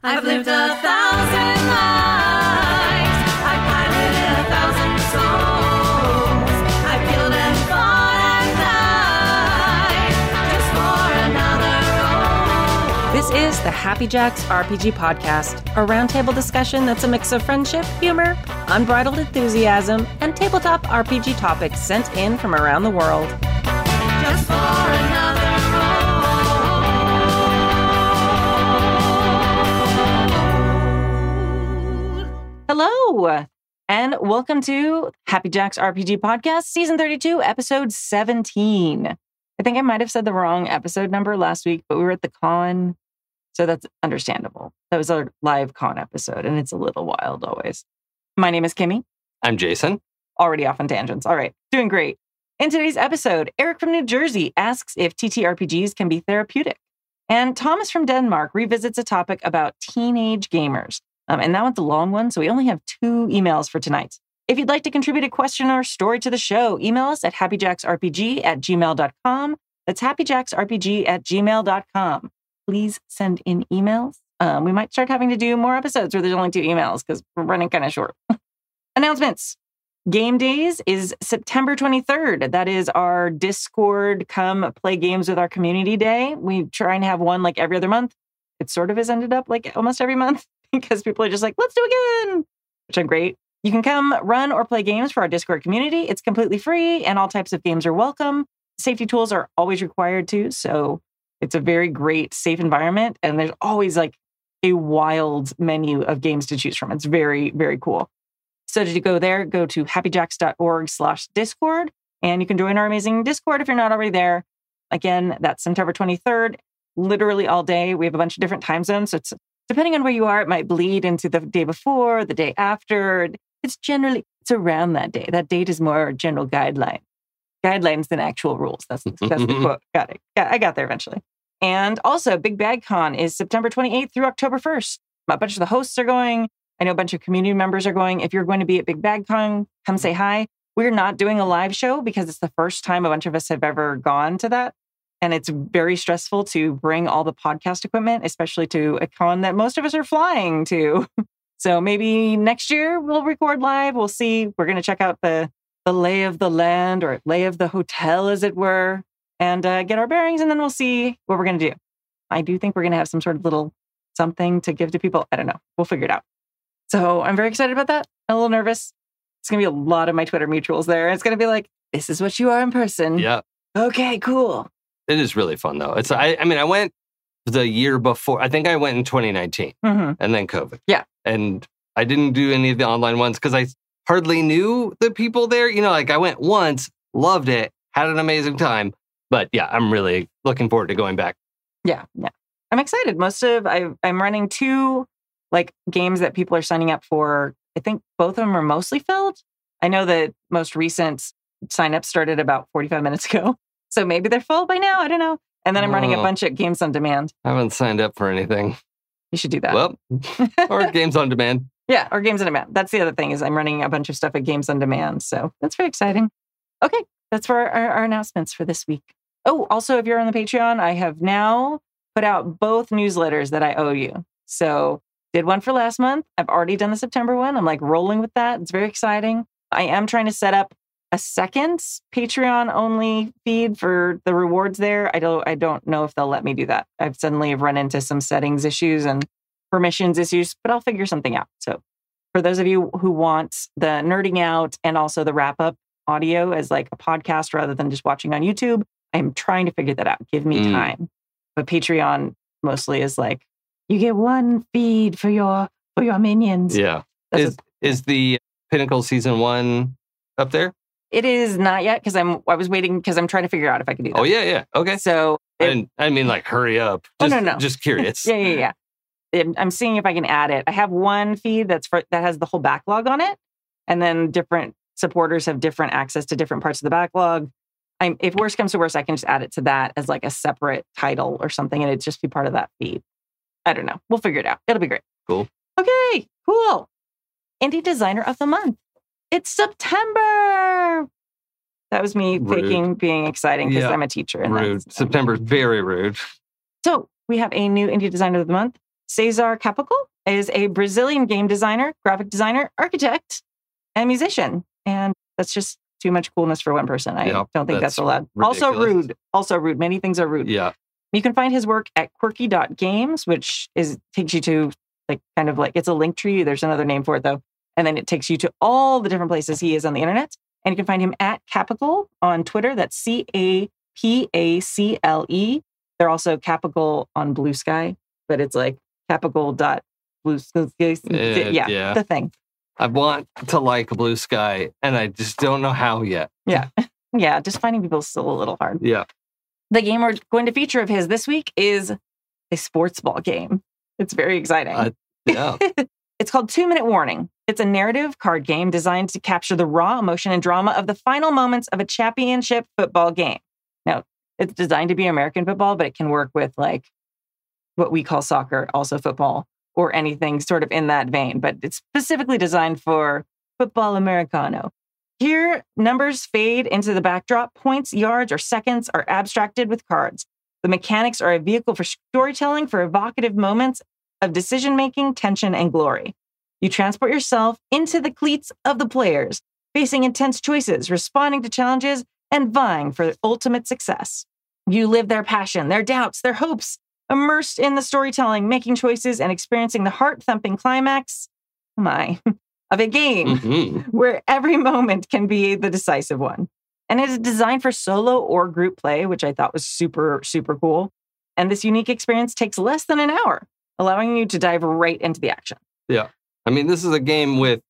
I've lived a thousand lives. I've a thousand souls. I've killed and fought and died just for another role. This is the Happy Jacks RPG Podcast, a roundtable discussion that's a mix of friendship, humor, unbridled enthusiasm, and tabletop RPG topics sent in from around the world. Hello, and welcome to Happy Jacks RPG Podcast, Season 32, Episode 17. I think I might have said the wrong episode number last week, but we were at the con, so that's understandable. That was our live con episode, and it's a little wild always. My name is Kimi, I'm Jason. already off on tangents. All right, doing great. In today's episode, Eric from New Jersey asks if TTRPGs can be therapeutic. And Thomas from Denmark revisits a topic about teenage gamers. Um, and that one's a long one, so we only have two emails for tonight. If you'd like to contribute a question or story to the show, email us at happyjacksrpg at gmail.com. That's happyjacksrpg at gmail.com. Please send in emails. Um, we might start having to do more episodes where there's only two emails because we're running kind of short. Announcements. Game Daze is September 23rd. That is our Discord come play games with our community day. We try and have one like every other month. It sort of has ended up like almost every month because people are just like, let's do again, which are great. You can come run or play games for our Discord community. It's completely free and all types of games are welcome. Safety tools are always required too. So it's a very great, safe environment. And there's always like a wild menu of games to choose from. It's very, very cool. So to go there, go to happyjacks.org slash discord, and you can join our amazing Discord if you're not already there. Again, that's September 23rd, literally all day. We have a bunch of different time zones. So it's depending on where you are, it might bleed into the day before, the day after. It's generally it's around that day. That date is more general guideline. Guidelines than actual rules. That's, that's the quote. Got it. Got, I got there eventually. And also, Big Bad Con is September 28th through October 1st. A bunch of the hosts are going. I know a bunch of community members are going. If you're going to be at Big Bad Con, come say hi. We're not doing a live show because it's the first time a bunch of us have ever gone to that. And it's very stressful to bring all the podcast equipment, especially to a con that most of us are flying to. So maybe next year we'll record live. We'll see. We're going to check out the the lay of the land or lay of the hotel, as it were, and uh, get our bearings, and then we'll see what we're going to do. I do think we're going to have some sort of little something to give to people. I don't know. We'll figure it out. So I'm very excited about that. I'm a little nervous. It's going to be a lot of my Twitter mutuals there. It's going to be like, this is what you are in person. Yeah, Okay, cool. It is really fun though. It's I, I mean, I went the year before. I think I went in 2019 hmm and then COVID. Yeah. And I didn't do any of the online ones because I hardly knew the people there. You know, like I went once, loved it, had an amazing time. But yeah, I'm really looking forward to going back. Yeah, yeah. I'm excited. Most of I I'm running two like games that people are signing up for. I think both of them are mostly filled. I know that most recent signups started about 45 minutes ago. So maybe they're full by now. I don't know. And then I'm running a Oh. bunch of games on demand. I haven't signed up for anything. You should do that. Well, or games on demand. yeah, or games on demand. That's the other thing is I'm running a bunch of stuff at games on demand. So that's very exciting. Okay, that's for our, our announcements for this week. Oh, also, if you're on the Patreon, I have now put out both newsletters that I owe you. So did one for last month. I've already done the September one. I'm like rolling with that. It's very exciting. I am trying to set up a second Patreon only feed for the rewards there. I don't I don't know if they'll let me do that. I've suddenly run into some settings issues and permissions issues, but I'll figure something out. So for those of you who want the nerding out and also the wrap up audio as like a podcast rather than just watching on YouTube, I'm trying to figure that out. Give me Mm. time. But Patreon mostly is like you get one feed for your for your minions. Yeah. That's Is is the Pinnacle season one up there? It is not yet because I'm I was waiting because I'm trying to figure out if I can do oh, that. Oh yeah, yeah. Okay. So I it- didn't. I mean, like, hurry up. Oh, Just, no, no. Just curious. yeah, yeah, yeah. I'm- I'm seeing if I can add it. I have one feed that's for that has the whole backlog on it, and then different supporters have different access to different parts of the backlog. I'm, if worse comes to worse, I can just add it to that as like a separate title or something, and it'd just be part of that feed. I don't know. We'll figure it out. It'll be great. Cool. Okay, cool. Indie Designer of the Month. It's September. That was me Rude. faking being exciting because Yeah. I'm a teacher. And Rude. that's- um, September's very rude. So we have a new Indie Designer of the Month. Cezar Capacle is a Brazilian game designer, graphic designer, architect, and musician. And that's just too much coolness for one person. I Yep, don't think that's, that's allowed. Also rude. Also rude. Many things are rude. Yeah. You can find his work at quirky.games, which is takes you to like kind of like it's a link tree. There's another name for it though. And then it takes you to all the different places he is on the internet. And you can find him at Capacle on Twitter. That's C A P A C L E. They're also Capacle on Blue Sky, but it's like Capacle dot blue sky. Uh, yeah, yeah. the thing. I want to like Blue Sky, and I just don't know how yet. Yeah, yeah, just finding people is still a little hard. Yeah. The game we're going to feature of his this week is a sports ball game. It's very exciting. Uh, Yeah. It's called Two Minute Warning. It's a narrative card game designed to capture the raw emotion and drama of the final moments of a championship football game. Now, it's designed to be American football, but it can work with like what we call soccer, also football, or anything sort of in that vein. But it's specifically designed for football Americano. Here, numbers fade into the backdrop. Points, yards, or seconds are abstracted with cards. The mechanics are a vehicle for storytelling for evocative moments of decision making, tension, and glory. You transport yourself into the cleats of the players, facing intense choices, responding to challenges, and vying for ultimate success. You live their passion, their doubts, their hopes, immersed in the storytelling, making choices, and experiencing the heart thumping climax oh my, of a game Mhm. where every moment can be the decisive one. And it is designed for solo or group play, which I thought was super, super cool. And this unique experience takes less than an hour, allowing you to dive right into the action. I mean, this is a game with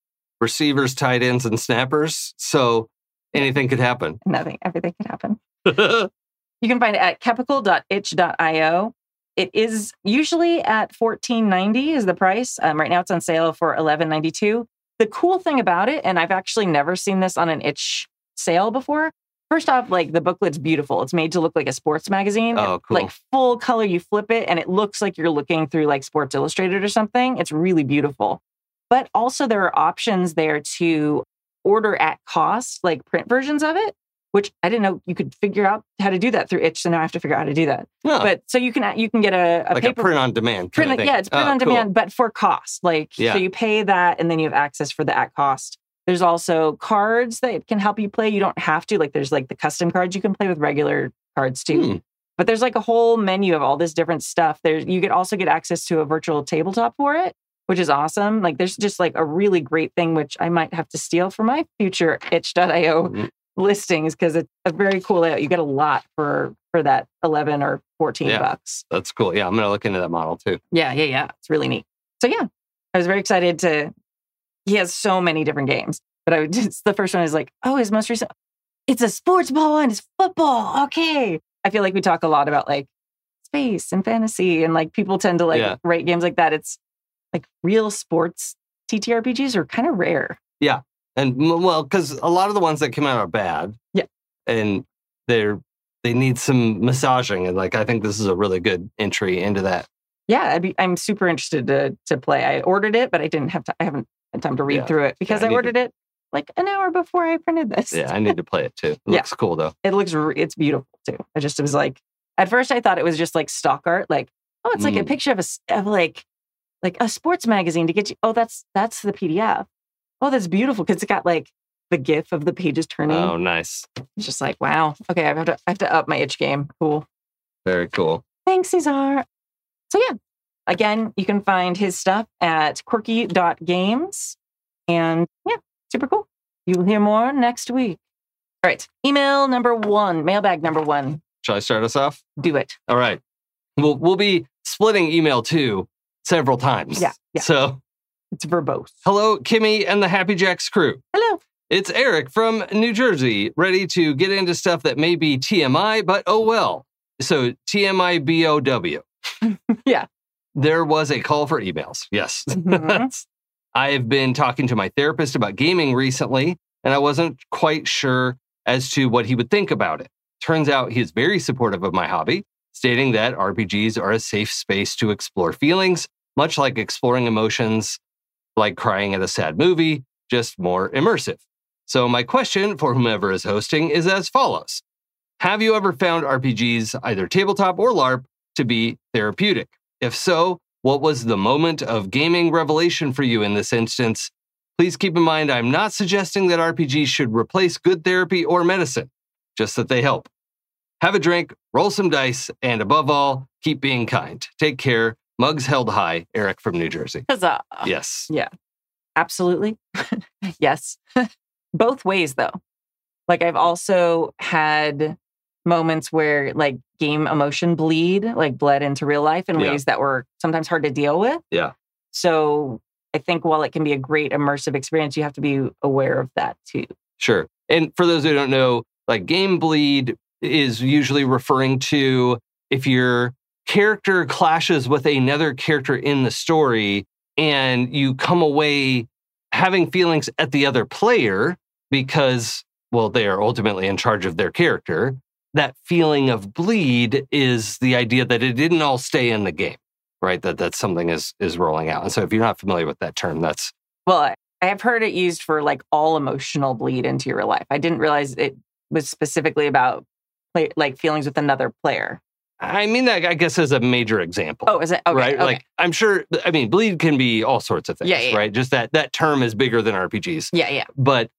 receivers, tight ends, and snappers, so anything could happen. Nothing, everything could happen. You can find it at capacle.itch.io. It is usually at $14.90 is the price. Um, right now it's on sale for $11.92. The cool thing about it, and I've actually never seen this on an itch sale before. First off, like the booklet's beautiful. It's made to look like a sports magazine. Oh, cool. Like full color, you flip it and it looks like you're looking through like Sports Illustrated or something. It's really beautiful. But also there are options there to order at cost, like print versions of it, which I didn't know you could figure out how to do that through itch. So now I have to figure out how to do that. But so you can you can get a, a like paper a print on demand. print Kind of yeah, it's print Oh, on cool. demand, but for cost. Like Yeah. so you pay that and then you have access for the at cost. There's also cards that can help you play. You don't have to. Like there's like the custom cards you can play with regular cards too. Hmm. But there's like a whole menu of all this different stuff. There's you could also get access to a virtual tabletop for it, which is awesome. Like there's just like a really great thing which I might have to steal for my future itch.io Mhm. listings because it's a very cool layout. You get a lot for for that 11 or 14 Yeah. bucks. That's cool. Yeah, I'm gonna look into that model too. Yeah, yeah, yeah. It's really neat. So yeah, I was very excited to. He has so many different games, but I would just the first one is like, oh, his most recent. It's a sports ball one. It's football. Okay. I feel like we talk a lot about like space and fantasy, and like people tend to like Yeah. rate games like that. It's like real sports TTRPGs are kind of rare. Yeah. And well, because a lot of the ones that come out are bad. Yeah. And they're they need some massaging, and like I think this is a really good entry into that. Yeah, I'd be, I'm super interested to to play. I ordered it, but I didn't have to. I haven't had time to read Yeah. through it because I I need to- ordered it like an hour before I printed this. Yeah, I need to play it too. It Yeah. looks cool though. it looks it's beautiful too. I just was like at first I thought it was just like stock art, like oh it's like a Mm. picture of a, of like like a sports magazine to get you. Oh that's that's the PDF. Oh that's beautiful because it got like the GIF of the pages turning. Oh, nice. It's just like wow. Okay, I have to I have to up my itch game. Cool. Very cool. Thanks, Cezar. So yeah, again you can find his stuff at quirky.games and yeah, super cool. You'll hear more next week. All right, email number one, mailbag number one. Shall I start us off? Do it. All right. We'll we'll be splitting email two several times. Yeah, yeah. So It's verbose. hello, Kimi and the Happy Jacks crew. Hello. It's Eric from New Jersey, ready to get into stuff that may be TMI, but oh well. So TMI BOW. Yeah. There was a call for emails. Yes. Mhm. I've been talking to my therapist about gaming recently, and I wasn't quite sure as to what he would think about it. Turns out he is very supportive of my hobby, stating that RPGs are a safe space to explore feelings, much like exploring emotions like crying at a sad movie, just more immersive. So, my question for whomever is hosting is as follows Have you ever found RPGs, either tabletop or LARP, to be therapeutic? If so, What was the moment of gaming revelation for you in this instance? Please keep in mind, I'm not suggesting that RPGs should replace good therapy or medicine, just that they help. Have a drink, roll some dice, and above all, keep being kind. Take care. Mugs held high, Eric from New Jersey. Huzzah. Yes. Yeah. Absolutely. yes. Both ways, though. Like, I've also had moments where, like, game emotion bleed, like, bled into real life in Yeah. ways that were sometimes hard to deal with. Yeah. So, I think while it can be a great immersive experience, you have to be aware of that too. Sure. And for those who don't know, like game bleed is usually referring to if your character clashes with another character in the story and you come away having feelings at the other player because, well, they are ultimately in charge of their character. That feeling of bleed is the idea that it didn't all stay in the game, right? That that something is is rolling out. And so if you're not familiar with that term, that's Well, I- have heard it used for like all emotional bleed into your life. I didn't realize it was specifically about play, like feelings with another player. I mean that I guess as a major example. Oh, is it? Okay, right? okay. Like I'm sure I mean bleed can be all sorts of things, Yeah, yeah, right? Just that that term is bigger than RPGs. yeah, yeah. But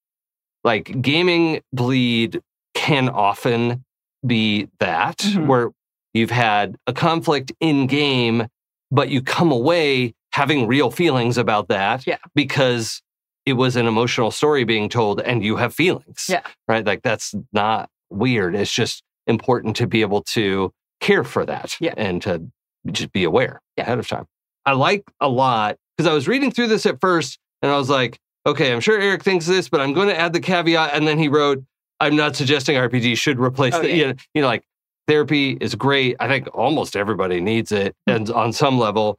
like gaming bleed can often be that Mhm. where you've had a conflict in game but you come away having real feelings about that Yeah. because it was an emotional story being told and you have feelings. Yeah. Right? Like that's not weird. It's just important to be able to care for that Yeah. and to just be aware Yeah. ahead of time. I like a lot because I was reading through this at first and I was like, okay, I'm sure Eric thinks this, but I'm going to add the caveat. And then he wrote, I'm not suggesting RPG should replace Oh, the, yeah. you, know, you know, like therapy is great. I think almost everybody needs it Hmm. and on some level.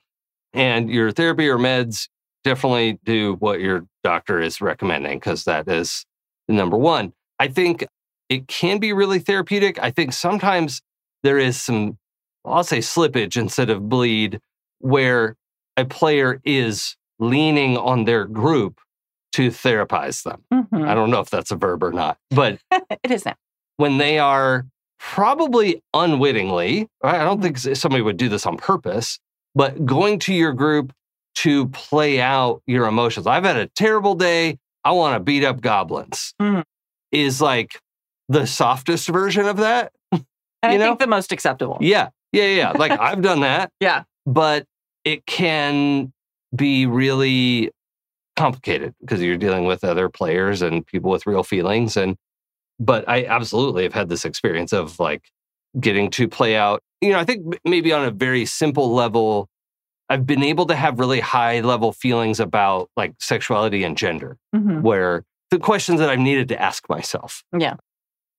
And your therapy or meds definitely do what your doctor is recommending because that is the number one. I think it can be really therapeutic. I think sometimes there is some, I'll say slippage instead of bleed, where a player is leaning on their group to therapize them. Mhm. I don't know if that's a verb or not, but it is now. when they are probably unwittingly, I don't think somebody would do this on purpose, but going to your group to play out your emotions. I've had a terrible day. I want to beat up goblins. Mhm. Is like the softest version of that. And I know? think the most acceptable. Yeah. Yeah. Yeah. Like I've done that. Yeah. But it can be really complicated because you're dealing with other players and people with real feelings. And, but I absolutely have had this experience of like getting to play out, you know, I think maybe on a very simple level, I've been able to have really high level feelings about like sexuality and gender Mhm. where the questions that I've needed to ask myself Yeah.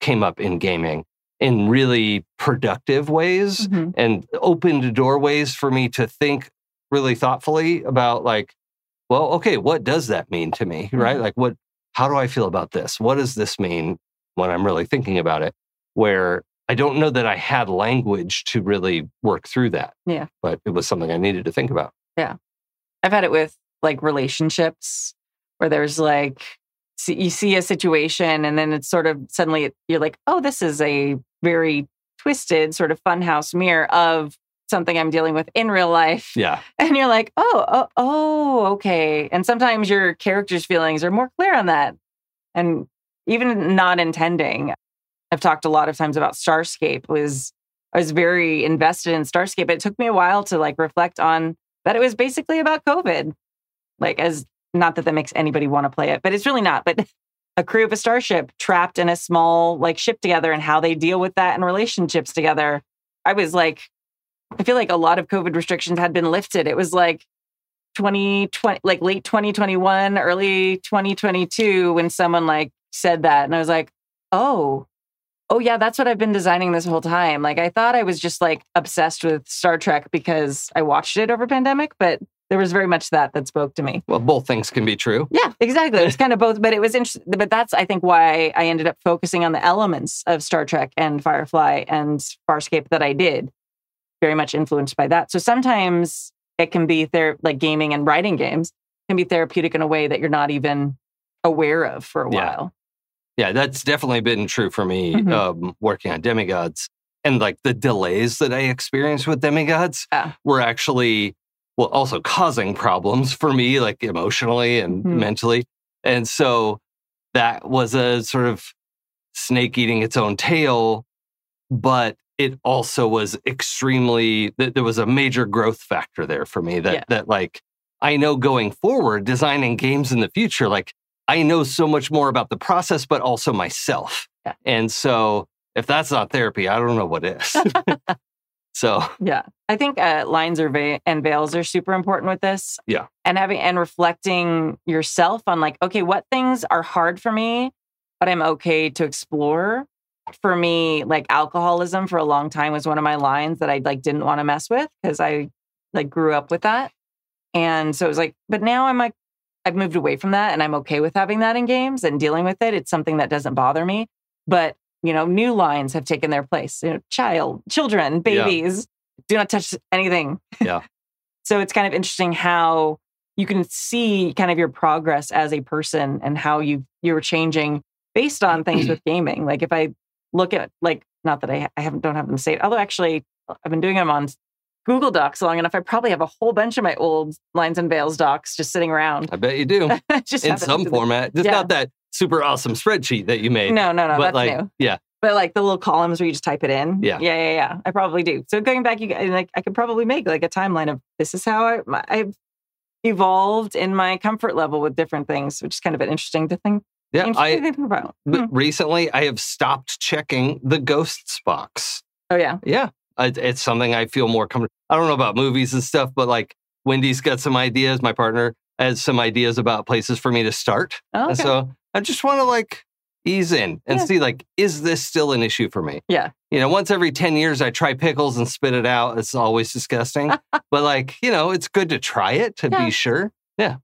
came up in gaming in really productive ways Mhm. and opened doorways for me to think really thoughtfully about like well okay what does that mean to me right Mhm. like what how do i feel about this what does this mean when i'm really thinking about it where i don't know that i had language to really work through that Yeah. but it was something i needed to think about Yeah. I've had it with like relationships where there's like, see, you see a situation and then it's sort of suddenly you're like, oh, this is a very twisted sort of funhouse mirror of something I'm dealing with in real life. yeah And you're like, oh, oh, oh, okay. And sometimes your character's feelings are more clear on that. And even not intending. I've talked a lot of times about Starscape was I was very invested in Starscape. It took me a while to like reflect on that it was basically about COVID. Like as not that that makes anybody want to play it, but it's really not. But a crew of a starship trapped in a small like ship together and how they deal with that and relationships together. I was like, I feel like a lot of COVID restrictions had been lifted. It was like 2020, like late 2021, early 2022, when someone like said that. And I was like, oh, oh yeah, that's what I've been designing this whole time. Like I thought I was just like obsessed with Star Trek because I watched it over pandemic, but there was very much that that spoke to me. well both things can be true Yeah, exactly. It was kind of both, but it was interesting. But that's, I think, why I ended up focusing on the elements of Star Trek and Firefly and Farscape that I did, very much influenced by that. So sometimes it can be ther- like gaming and writing games can be therapeutic in a way that you're not even aware of for a while. Yeah, that's definitely been true for me Mhm. um, working on demigods. And like the delays that I experienced with demigods Yeah. were actually well, also causing problems for me, like emotionally and Hmm. mentally. And so that was a sort of snake eating its own tail, but it also was extremely, th- there was a major growth factor there for me that, Yeah. that like, I know going forward, designing games in the future, like, I know so much more about the process, but also myself. Yeah. And so if that's not therapy, I don't know what is. so, Yeah. I think uh, lines are va- and veils are super important with this. Yeah. And having and reflecting yourself on like, okay, what things are hard for me, but I'm okay to explore. For me, like alcoholism for a long time was one of my lines that I like didn't want to mess with because I like grew up with that. And so it was like, but now I'm like, I've moved away from that and I'm okay with having that in games and dealing with it. It's something that doesn't bother me. But, you know, new lines have taken their place. You know, child, children, Yeah. babies, do not touch anything. Yeah. so it's kind of interesting how you can see kind of your progress as a person and how you you're changing based on things with gaming. Like if I look at like not that I I haven't don't have them saved, although actually uh, I've been doing them on Google Docs long enough. I probably have a whole bunch of my old lines and veils docs just sitting around. I bet you do. just in some format, just Yeah. not that super awesome spreadsheet that you made. No, no, no, but that's like, new. yeah, But like the little columns where you just type it in. Yeah. yeah, yeah, yeah. I probably do. So going back, you like I could probably make like a timeline of this is how I I've evolved in my comfort level with different things, which is kind of an interesting to think. yeah. I think about. but Hmm. recently I have stopped checking the ghosts box. Oh yeah, Yeah, it's something I feel more comfortable. I don't know about movies and stuff, but like Wendy's got some ideas. My partner has some ideas about places for me to start, oh, and okay. so I just want to like ease in and Yeah. see like is this still an issue for me? yeah, you know, once every 10 years, I try pickles and spit it out. It's always disgusting. but like, you know, it's good to try it to Yeah. be sure. Yeah.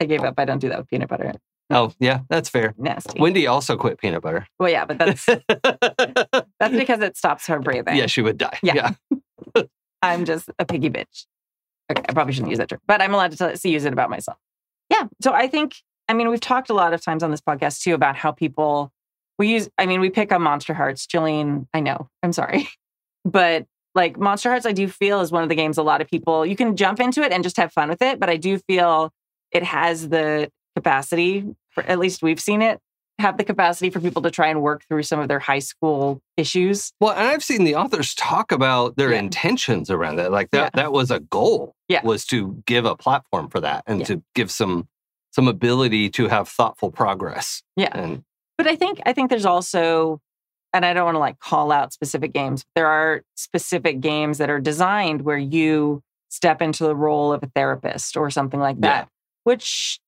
I gave up. I don't do that with peanut butter. Oh, yeah, that's fair. Nasty. Wendy also quit peanut butter. well, yeah, but that's that's because it stops her breathing. yeah, she would die. Yeah. I'm just a piggy bitch. Okay, I probably shouldn't use that term, but I'm allowed to tell, to use it about myself. Yeah. So I think, I mean, we've talked a lot of times on this podcast too about how people we use. I mean, we pick on Monster Hearts. Jillian, I know. I'm sorry, but like Monster Hearts, I do feel is one of the games a lot of people you can jump into it and just have fun with it. But I do feel it has the capacity, for at least we've seen it have the capacity for people to try and work through some of their high school issues. Well, and I've seen the authors talk about their Yeah. intentions around that. Like that, Yeah. that was a goal. Yeah. Was to give a platform for that and Yeah. to give some some ability to have thoughtful progress. Yeah. And But I think I think there's also, and I don't want to like call out specific games. There are specific games that are designed where you step into the role of a therapist or something like Yeah. that. Which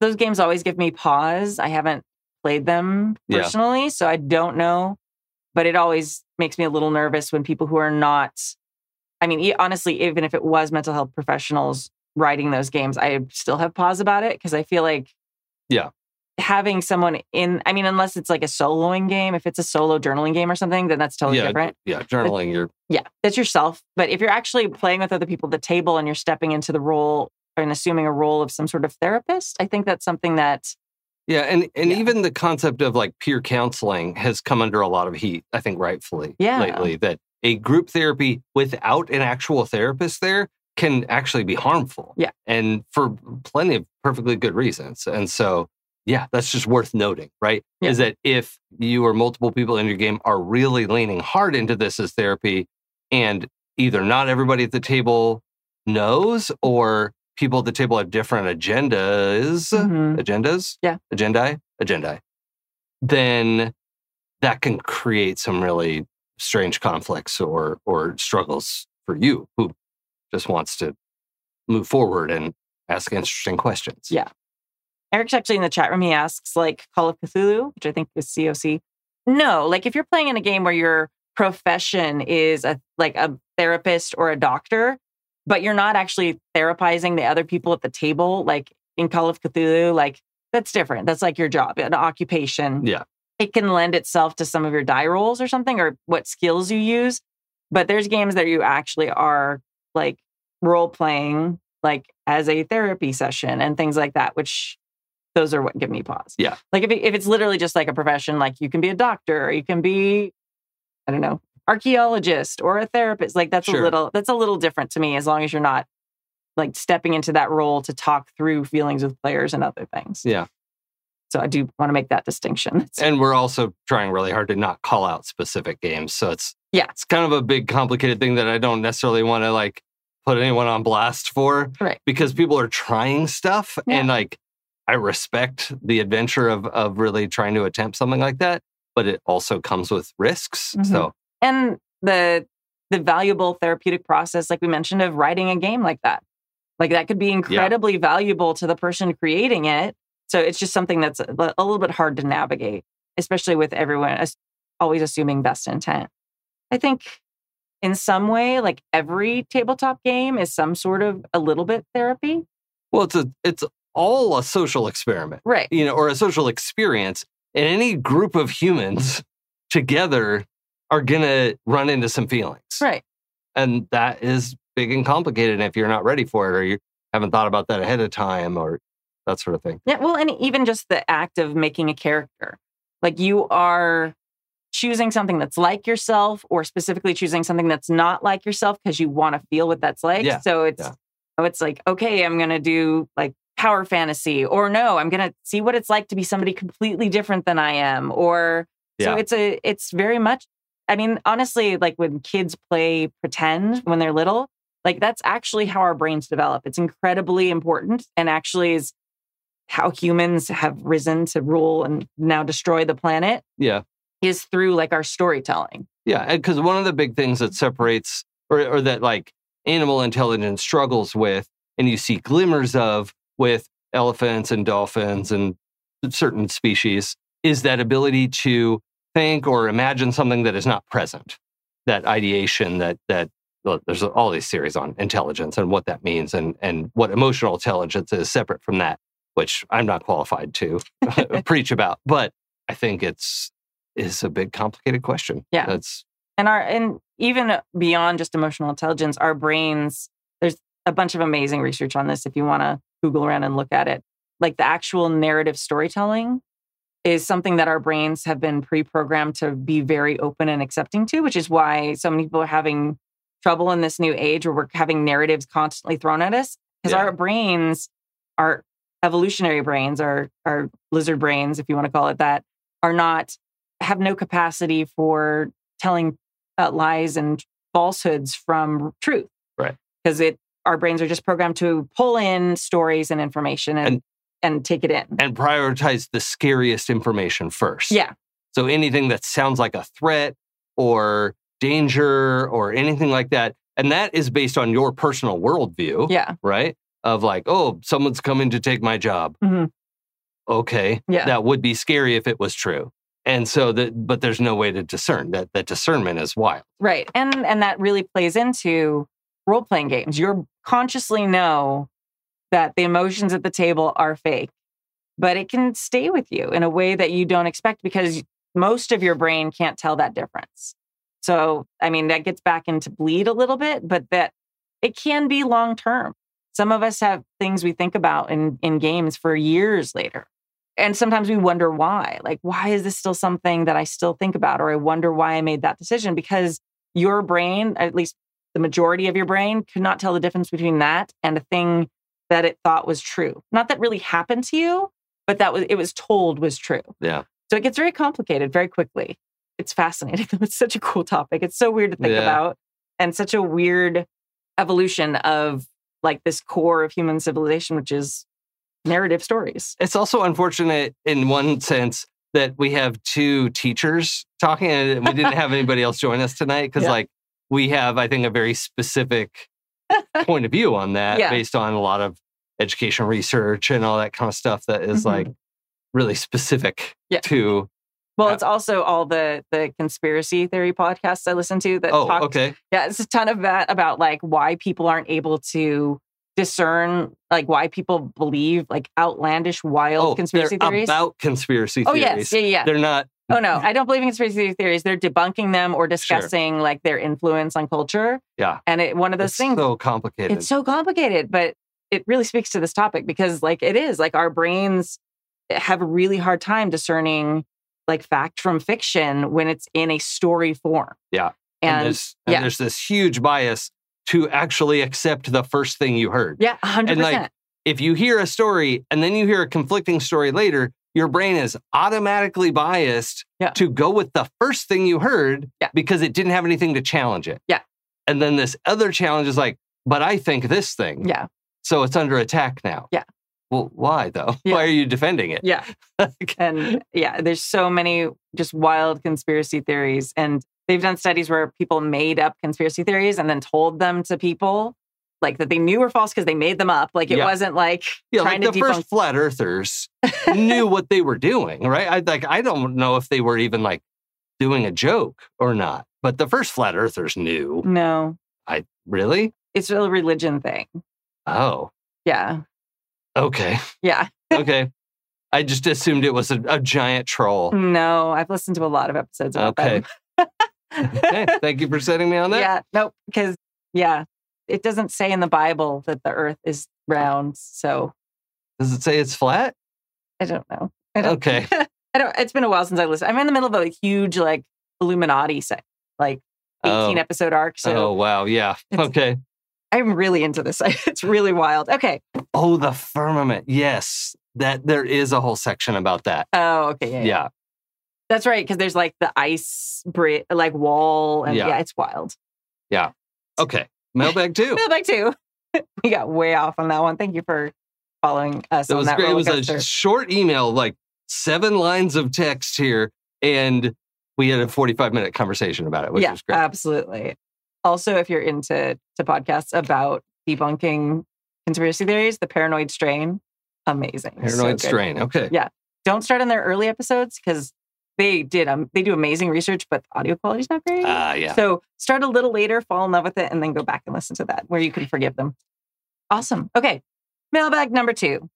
those games always give me pause. I haven't played them Yeah. personally, so I don't know. But it always makes me a little nervous when people who are not. I mean, honestly, even if it was mental health professionals writing those games, I still have pause about it because I feel like Yeah. having someone in i mean unless it's like a soloing game if it's a solo journaling game or something then that's totally yeah, different yeah, journaling. You're yeah that's yourself but if you're actually playing with other people at the table and you're stepping into the role and assuming a role of some sort of therapist i think that's something that Yeah, and and Yeah. even the concept of like peer counseling has come under a lot of heat, I think rightfully Yeah. lately that a group therapy without an actual therapist there can actually be harmful. Yeah. And for plenty of perfectly good reasons. And so yeah, that's just worth noting, right? Yeah. Is that if you or multiple people in your game are really leaning hard into this as therapy and either not everybody at the table knows or people at the table have different agendas Mhm. agendas, Yeah. agendai, agendai, then that can create some really strange conflicts or or struggles for you who just wants to move forward and ask interesting questions. Yeah. eric's actually in the chat room he asks like call of cthulhu which i think is coc no like if you're playing in a game where your profession is a like a therapist or a doctor but you're not actually therapizing the other people at the table like in call of cthulhu like that's different that's like your job an occupation Yeah. it can lend itself to some of your die rolls or something or what skills you use but there's games that you actually are like role playing like as a therapy session and things like that which those are what give me pause Yeah. like if, it, if it's literally just like a profession like you can be a doctor or you can be i don't know archaeologist or a therapist like that's Sure. a little that's a little different to me as long as you're not like stepping into that role to talk through feelings with players and other things. Yeah. So I do want to make that distinction. And we're also trying really hard to not call out specific games. So it's Yeah. it's kind of a big complicated thing that I don't necessarily want to like put anyone on blast for. Right. Because people are trying stuff Yeah. and like I respect the adventure of of really trying to attempt something like that, but it also comes with risks. Mhm. So and the the valuable therapeutic process, like we mentioned, of writing a game like that. Like that could be incredibly valuable to the person creating it. So it's just something that's a, a little bit hard to navigate, especially with everyone as- always assuming best intent. I think in some way, like every tabletop game is some sort of a little bit therapy. well it's a it's all a social experiment. Right. you know, or a social experience, and any group of humans together are gonna run into some feelings. Right. And that is big and complicated. And if you're not ready for it or you haven't thought about that ahead of time or that sort of thing. Yeah, well, and even just the act of making a character, like you are choosing something that's like yourself, or specifically choosing something that's not like yourself because you want to feel what that's like. Yeah, So it's yeah. oh, it's like okay, I'm gonna do like power fantasy, or no, I'm gonna see what it's like to be somebody completely different than I am, or so it's a it's very much. I mean, honestly, like when kids play pretend when they're little, like that's actually how our brains develop. It's incredibly important and actually is how humans have risen to rule and now destroy the planet Yeah. Is through like our storytelling. Yeah. Because one of the big things that separates or, or that like animal intelligence struggles with, and you see glimmers of with elephants and dolphins and certain species, is that ability to think or imagine something that is not present. That ideation that that well, there's all these theories on intelligence and what that means and and what emotional intelligence is separate from that, which I'm not qualified to preach about. But I think it's is a big complicated question. Yeah. That's And our and even uh, beyond just emotional intelligence, our brains, there's a bunch of amazing research on this if you want to Google around and look at it. Like the actual narrative storytelling is something that our brains have been pre-programmed to be very open and accepting to, which is why so many people are having trouble in this new age where we're having narratives constantly thrown at us because Yeah. our brains, our evolutionary brains, our our lizard brains, if you want to call it that, are not have no capacity for telling uh, lies and falsehoods from truth. Right. Because it our brains are just programmed to pull in stories and information and and, take it in. and prioritize the scariest information first. Yeah. So anything that sounds like a threat or danger or anything like that. And that is based on your personal worldview, Yeah. right? Of like, oh, someone's coming to take my job. Mhm. Okay. Yeah. That would be scary if it was true. And so that, but there's no way to discern that. That discernment is wild. Right. And and that really plays into role playing games. You consciously know that the emotions at the table are fake, but it can stay with you in a way that you don't expect because most of your brain can't tell that difference. So, I mean, that gets back into bleed a little bit, but that it can be long term. Some of us have things we think about in, in games for years later. And sometimes we wonder why. Like, why is this still something that I still think about? Or I wonder why I made that decision because your brain, at least the majority of your brain, could not tell the difference between that and a thing that it thought was true. Not that really happened to you, but that was it was told was true. Yeah. So it gets very complicated very quickly. It's fascinating. It's such a cool topic. It's so weird to think Yeah. about and such a weird evolution of like this core of human civilization, which is narrative stories. It's also unfortunate in one sense that we have two teachers talking and we didn't have anybody else join us tonight because Yeah. like we have i think a very specific point of view on that Yeah. based on a lot of education research and all that kind of stuff that is Mhm. like really specific Yeah. to Well, it's also all the the conspiracy theory podcasts I listen to that oh talk okay Yeah, it's a ton of that about like why people aren't able to discern like why people believe like outlandish, wild oh conspiracy they're theories. about conspiracy oh theories yes, yeah, yeah. they're not Oh no, I don't believe in conspiracy theories. They're debunking them or discussing like their influence on culture. Yeah. And it one of those it's things so complicated it's so complicated, but it really speaks to this topic because like it is like our brains have a really hard time discerning like fact from fiction when it's in a story form. Yeah. And, and, there's, and yeah. there's this huge bias to actually accept the first thing you heard. Yeah, 100%. And, like, If you hear a story and then you hear a conflicting story later, your brain is automatically biased Yeah. to go with the first thing you heard Yeah. because it didn't have anything to challenge it. Yeah. And then this other challenge is like, but I think this thing. yeah, So it's under attack now. Yeah. Well, why though? Yeah. Why are you defending it? yeah. And yeah, there's so many just wild conspiracy theories. And they've done studies where people made up conspiracy theories and then told them to people like that they knew were false because they made them up. Like it Yeah. wasn't like Yeah, trying like to the debunk. first flat earthers knew what they were doing, right? I like I don't know if they were even like doing a joke or not, but the first flat earthers knew. no, I really? it's a religion thing. Oh, Yeah. okay. Yeah. Okay. I just assumed it was a, a giant troll. No, I've listened to a lot of episodes about Okay. them. okay. Thank you for setting me on that. Yeah. Nope. Because, yeah, it doesn't say in the Bible that the earth is round. So Does it say it's flat? I don't know. I don't, Okay. I don't, it's been a while since I listened. I'm in the middle of a huge, like, Illuminati set, like 18 Oh. episode arc. So oh, wow. Yeah. Okay. I'm really into this. It's really wild. Okay. Oh, the firmament. Yes. That there is a whole section about that. Oh, okay. Yeah. Yeah. yeah. That's right. Because there's like the ice bri- like wall. And Yeah. yeah, it's wild. Yeah. Okay. Mailbag two. Mailbag two. we got way off on that one. Thank you for following us It on was that great. It was a short email, like seven lines of text here, and we had a 45 minute conversation about it, which yeah, was great. absolutely. Also, if you're into to podcasts about debunking conspiracy theories, the Paranoid Strain, amazing. Paranoid good. strain. Okay. Yeah. Don't start in their early episodes because they did um, they do amazing research, but the audio quality's not great. Ah, yeah. So start a little later, fall in love with it, and then go back and listen to that where you can forgive them. Awesome. Okay. Mailbag number two.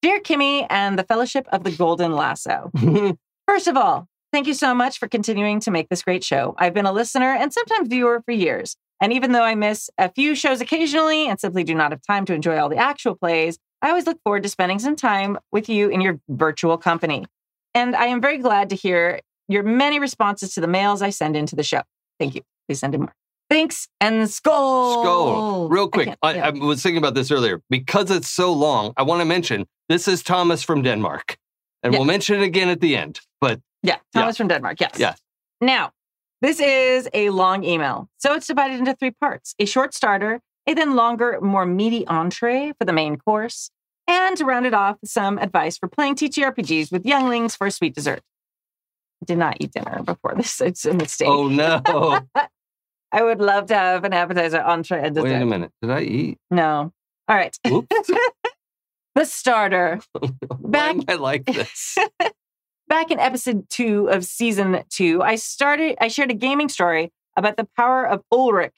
Dear Kimi and the Fellowship of the Golden Lasso. First of all, thank you so much for continuing to make this great show. I've been a listener and sometimes viewer for years. And even though I miss a few shows occasionally and simply do not have time to enjoy all the actual plays, I always look forward to spending some time with you in your virtual company. And I am very glad to hear your many responses to the mails I send into the show. Thank you. Please send in more. Thanks and skull. Skull. Real quick, I, yeah. I was thinking about this earlier. Because it's so long, I want to mention this is Thomas from Denmark. And Yeah. we'll mention it again at the end. But Yeah, Yeah. Thomas from Denmark. Yes. Yes. Now, this is a long email. So it's divided into three parts a short starter, a then longer, more meaty entree for the main course, and to round it off, some advice for playing TTRPGs with younglings for a sweet dessert. I did not eat dinner before this. It's a mistake. oh no. I would love to have an appetizer, entree, and dessert. Wait a minute. Did I eat? No. All right. Oops. The starter. Back- I like this? Back in episode two of season two, I started, I shared a gaming story about the power of Ulric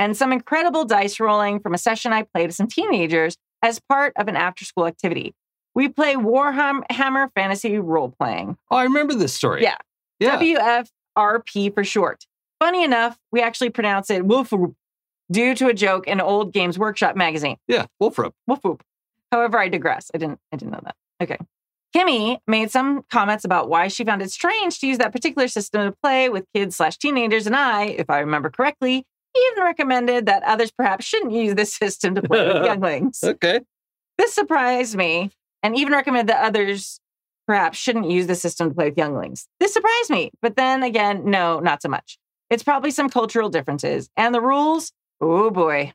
and some incredible dice rolling from a session I played with some teenagers as part of an after school activity. We play Warhammer Fantasy role playing, Oh, I remember this story. Yeah. Yeah. WFRP for short. Funny enough, we actually pronounce it Wolfroop due to a joke in Old Games Workshop magazine. Yeah. Woof whoop. However, I digress. I didn't I didn't know that. Okay. Kimi made some comments about why she found it strange to use that particular system to play with kids slash teenagers, and I, if I remember correctly, even recommended that others perhaps shouldn't use this system to play with younglings. Okay. This surprised me, and even recommended that others perhaps shouldn't use the system to play with younglings. This surprised me, but then again, no, not so much. It's probably some cultural differences. And the rules, oh boy.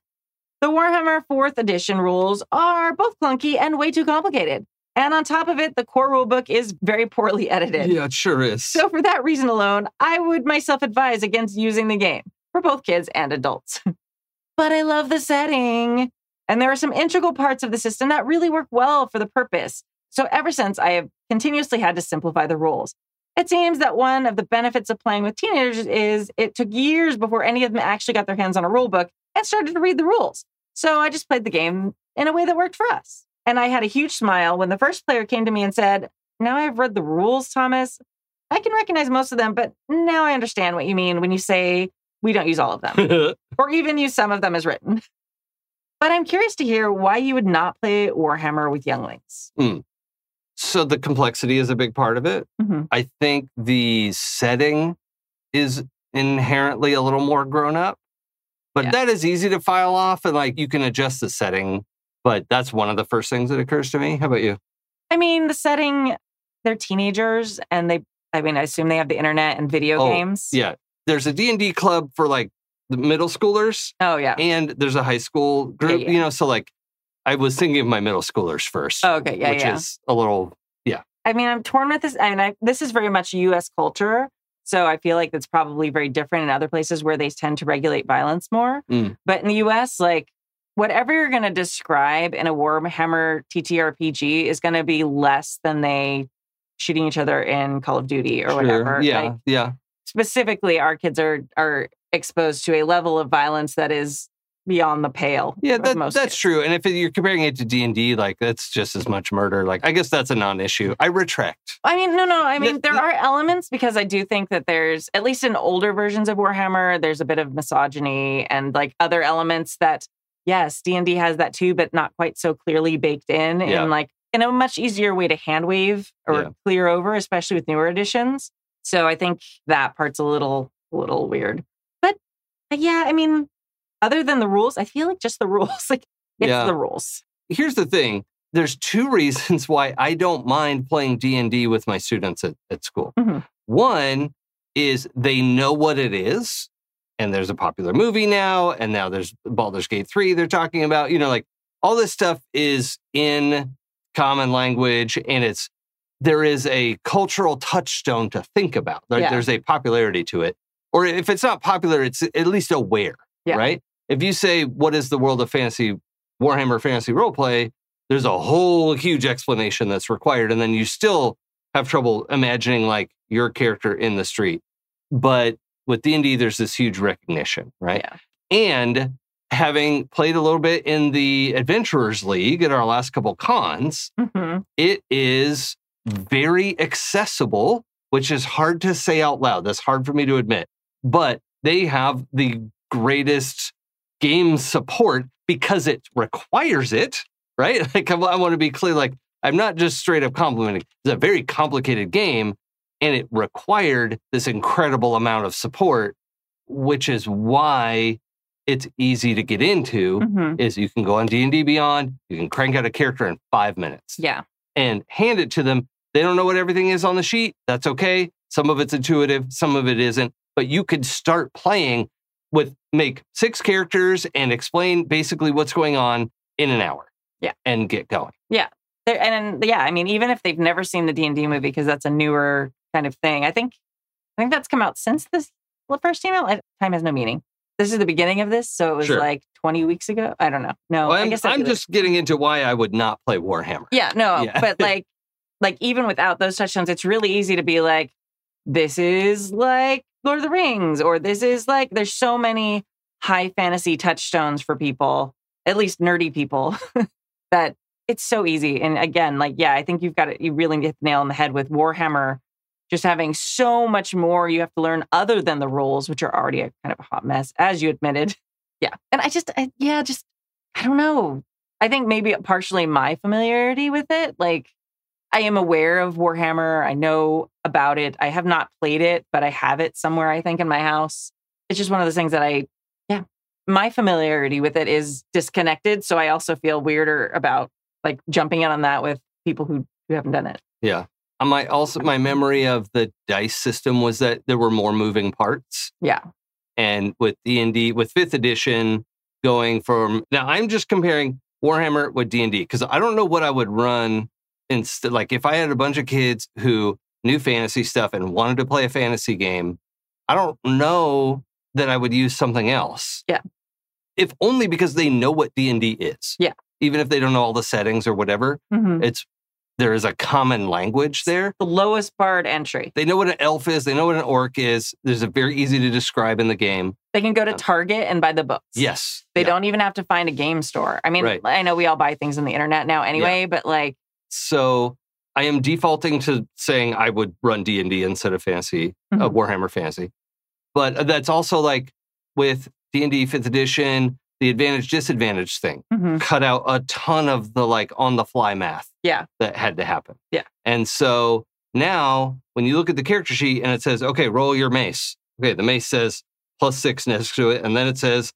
The Warhammer 4th edition rules are both clunky and way too complicated. And on top of it, the core rulebook is very poorly edited. Yeah, it sure is. So, for that reason alone, I would myself advise against using the game for both kids and adults. but I love the setting. And there are some integral parts of the system that really work well for the purpose. So, ever since, I have continuously had to simplify the rules. It seems that one of the benefits of playing with teenagers is it took years before any of them actually got their hands on a rule book and started to read the rules. So I just played the game in a way that worked for us. And I had a huge smile when the first player came to me and said, Now I've read the rules, Thomas. I can recognize most of them, but now I understand what you mean when you say we don't use all of them or even use some of them as written. But I'm curious to hear why you would not play Warhammer with younglings. so the complexity is a big part of it. Mhm. I think the setting is inherently a little more grown up. But Yeah. that is easy to file off and like you can adjust the setting. But that's one of the first things that occurs to me. How about you? I mean, the setting, they're teenagers and they, I mean, I assume they have the internet and video Oh, games. Yeah. There's a D&D club for like the middle schoolers Oh, yeah. and there's a high school group, yeah. you know, so like I was thinking of my middle schoolers first. Oh, okay. Yeah, which yeah. is a little yeah. I mean, I'm torn with this. I mean, I, this is very much US culture. So I feel like that's probably very different in other places where they tend to regulate violence more. Mm. But in the US, like whatever you're going to describe in a Warhammer TTRPG is going to be less than they shooting each other in Call of Duty or Sure. whatever. Yeah. Like, yeah. Specifically, our kids are are exposed to a level of violence that is beyond the pale. Yeah, that, that's kids. true. And if you're comparing it to D and D, like that's just as much murder. Like I guess that's a non-issue. I retract. I mean, no, no. I The- mean, there the- are elements because I do think that there's, at least in older versions of Warhammer, there's a bit of misogyny and like other elements that, yes, D and D has that too, but not quite so clearly baked in, Yeah. and like in a much easier way to hand wave or Yeah. clear over, especially with newer editions. So I think that part's a little, a little weird. But uh, yeah, I mean, other than the rules, I feel like just the rules, like it's Yeah. the rules. Here's the thing. There's two reasons why I don't mind playing D and D with my students at, at school. Mhm. One is they know what it is, and there's a popular movie now, and now there's Baldur's Gate 3 they're talking about. You know, like all this stuff is in common language and it's there is a cultural touchstone to think about. There- Yeah. There's a popularity to it. Or if it's not popular, it's at least aware, Yeah. right? If you say, what is the world of fantasy, Warhammer fantasy roleplay, there's a whole huge explanation that's required. And then you still have trouble imagining like your character in the street. But with D&D, there's this huge recognition, right? Yeah. And having played a little bit in the Adventurers League at our last couple cons, hmm it is very accessible, which is hard to say out loud. That's hard for me to admit. But they have the greatest game support because it requires it, right? Like, I, want to be clear, like, I'm not just straight up complimenting. It's a very complicated game, and it required this incredible amount of support, which is why it's easy to get into. hmm Is you can go on D and D Beyond, you can crank out a character in five minutes Yeah. and hand it to them. They don't know what everything is on the sheet. That's okay. Some of it's intuitive, some of it isn't. But you could start playing with make six characters and explain basically what's going on in an hour. Yeah. And get going. There, and yeah, I mean, even if they've never seen the D and D movie, because that's a newer kind of thing. I think, I think that's come out since this first email. I- Time has no meaning. This is the beginning of this, so it was Sure. like twenty weeks ago. I don't know. No, Well, I I'm, guess I'm just getting into why I would not play Warhammer. yeah, no, Yeah. but like, like even without those touchdowns, it's really easy to be like, this is like Lord of the Rings, or this is like. There's so many high fantasy touchstones for people, at least nerdy people, that it's so easy. And again, like, yeah, I think you've got it. You really hit the nail on the head with Warhammer. Just having so much more you have to learn other than the rules, which are already a kind of a hot mess, as you admitted. Yeah, and I just, I, yeah, just I don't know. I think maybe partially my familiarity with it. Like, I am aware of Warhammer. I know about it. I have not played it, but I have it somewhere, I think, in my house. It's just one of those things that I, yeah, my familiarity with it is disconnected. So I also feel weirder about like jumping in on that with people who, who haven't done it. Yeah. My also my memory of the dice system was that there were more moving parts. Yeah. and with D&D with 5th edition going from now I'm just comparing Warhammer with D&D cuz I don't know what I would run instead like if I had a bunch of kids who knew fantasy stuff and wanted to play a fantasy game I don't know that I would use something else. Yeah. If only because they know what D&D is. Yeah. Even if they don't know all the settings or whatever, Mhm. it's there is a common language there The lowest barred entry. they know what an elf is. They know what an orc is. There's a very easy to describe in the game. They can go to Um, Target and buy the books. Yes. They Yeah. don't even have to find a game store. I mean, Right. I know we all buy things on the internet now anyway, but like, So I am defaulting to saying I would run D and D instead of fantasy, uh, Mhm. Warhammer Fantasy. But that's also like with D and D Fifth Edition, the advantage disadvantage thing mhm. cut out a ton of the like on the fly math. Yeah. that had to happen. Yeah. and so now when you look at the character sheet and it says, okay, roll your mace. Okay, the mace says plus six next to it, and then it says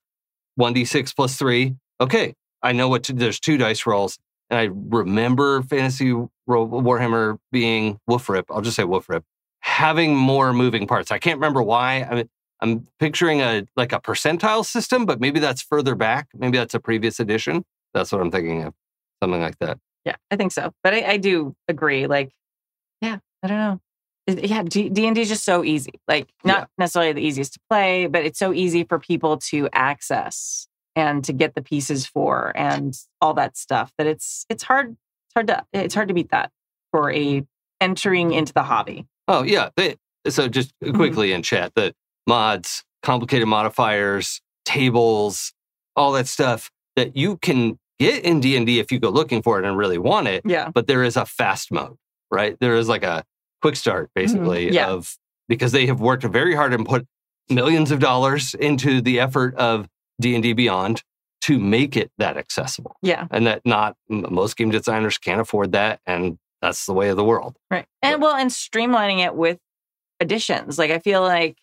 1d6 plus three. Okay, I know what to, there's two dice rolls. And I remember Fantasy Warhammer being Wolf Rip. I'll just say Wolf Rip, having more moving parts. I can't remember why. I mean, I'm picturing a like a percentile system, but maybe that's further back. Maybe that's a previous edition. That's what I'm thinking of. Something like that. Yeah, I think so. But I, I do agree. Like, yeah, I don't know. Yeah, D and D is just so easy. Like, not Yeah. necessarily the easiest to play, but it's so easy for people to access and to get the pieces for and all that stuff that it's it's hard it's hard to it's hard to beat that for a entering into the hobby. Oh yeah. They, so just mm-hmm. quickly in chat, the mods, complicated modifiers, tables, all that stuff that you can get in D and D if you go looking for it and really want it. Yeah. But there is a fast mode, right? There is like a quick start mm-hmm, basically Yeah. of because they have worked very hard and put millions of dollars into the effort of D and D Beyond to make it that accessible, Yeah. and that not most game designers can't afford that, and that's the way of the world. Right. And well, and streamlining it with additions. Like I feel like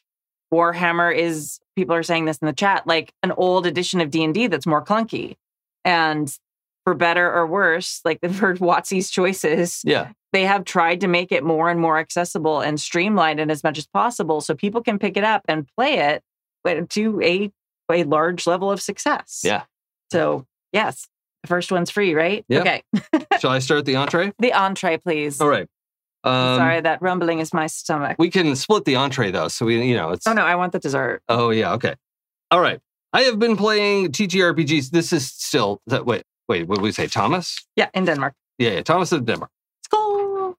Warhammer is people are saying this in the chat, like an old edition of D&D that's more clunky. And for better or worse, like the for WotC's choices, Yeah. they have tried to make it more and more accessible and streamlined and as much as possible so people can pick it up and play it but to a a large level of success. Yeah. So, yes, the first one's free, right? Yeah. Okay. Shall I start the entree? The entree, please. All right. Um, Sorry, that rumbling is my stomach. We can split the entree though, so we, you know, it's. Oh no, I want the dessert. Oh yeah. Okay. All right. I have been playing TTRPGs. This is still that. Wait, wait. What did we say? Thomas? Yeah, in Denmark. Yeah, yeah. Thomas of Denmark. Let's.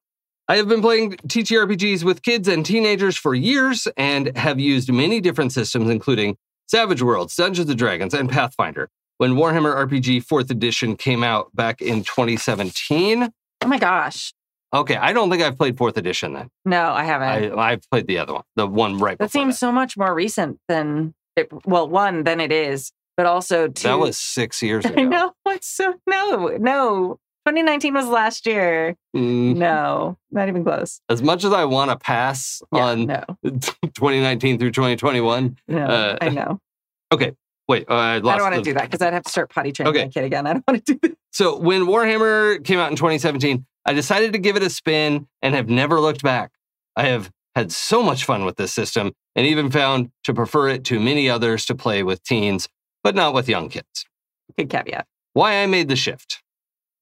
I have been playing TTRPGs with kids and teenagers for years and have used many different systems, including Savage Worlds, Dungeons and Dragons, and Pathfinder. When Warhammer RPG 4th edition came out back in 2017. Oh my gosh. Okay, I don't think I've played 4th edition then. No, I haven't. I, I've played the other one, the one right that seems so much more recent than it. Well, one than it is, but also two. That was six years ago. I know. It's so no, no. 2019 was last year. Mm, No, not even close. as much as I want to pass Yeah, on no, 2019 through 2021, no. uh, I know. Okay. Wait, uh, I I don't want to do that because I'd have to start potty training Okay. my kid again. I don't want to do that. So when Warhammer came out in 2017, I decided to give it a spin and have never looked back. I have had so much fun with this system and even found to prefer it to many others to play with teens, but not with young kids. Good caveat. Why I made the shift.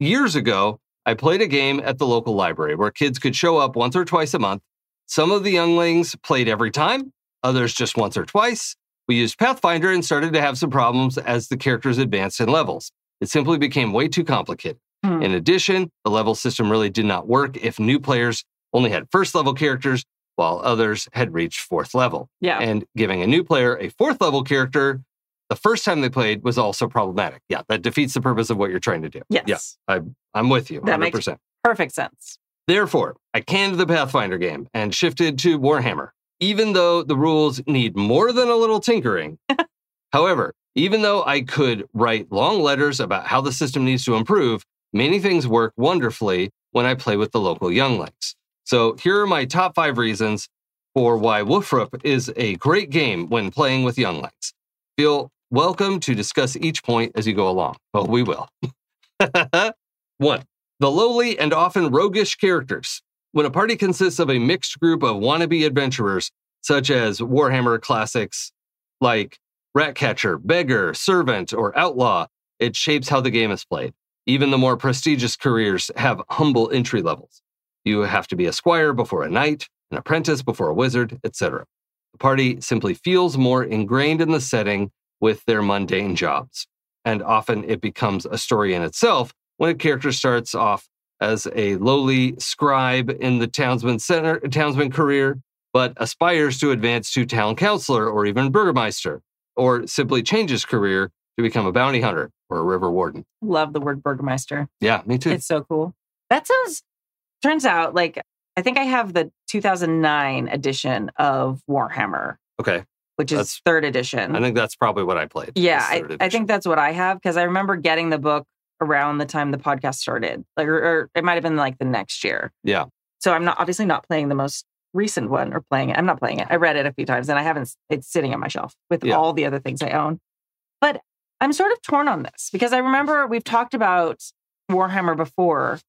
Years ago, I played a game at the local library where kids could show up once or twice a month. Some of the younglings played every time, others just once or twice. We used Pathfinder and started to have some problems as the characters advanced in levels. It simply became way too complicated. Hmm. In addition, the level system really did not work if new players only had first level characters while others had reached fourth level. Yeah. And giving a new player a fourth level character the first time they played was also problematic. Yeah, that defeats the purpose of what you're trying to do. Yes. Yeah, I'm with you That 100%. makes- Perfect sense. Therefore, I canned the Pathfinder game and shifted to Warhammer, even though the rules need more than a little tinkering. However, even though I could write long letters about how the system needs to improve, many things work wonderfully when I play with the local younglings. So here are my top five reasons for why Woofrup is a great game when playing with younglings. Feel welcome to discuss each point as you go along. Well, we will. One, the lowly and often roguish characters. When a party consists of a mixed group of wannabe adventurers, such as Warhammer classics like Ratcatcher, Beggar, Servant, or Outlaw, it shapes how the game is played. Even the more prestigious careers have humble entry levels. You have to be a squire before a knight, an apprentice before a wizard, etc. The party simply feels more ingrained in the setting with their mundane jobs. And often it becomes a story in itself when a character starts off as a lowly scribe in the townsman center townsman career, but aspires to advance to town councilor or even burgermeister, or simply changes career to become a bounty hunter or a river warden. Love the word Burgermeister. Yeah, me too. It's so cool. That sounds, turns out, like, I think I have the 2009 edition of Warhammer, okay, which is That's- third edition. I think that's probably what I played. yeah, I, I think that's what I have because I remember getting the book around the time the podcast started, like, or, or it might have been like the next year. Yeah. So I'm not obviously not playing the most recent one or playing it. I'm not playing it. I read it a few times and I haven't. It's sitting on my shelf with Yeah. all the other things I own. But I'm sort of torn on this because I remember we've talked about Warhammer before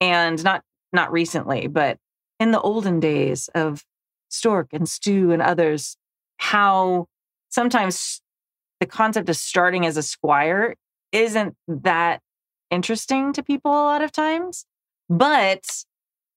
and not not recently, but in the olden days of Stork and Stu and others, how sometimes the concept of starting as a squire isn't that interesting to people a lot of times. But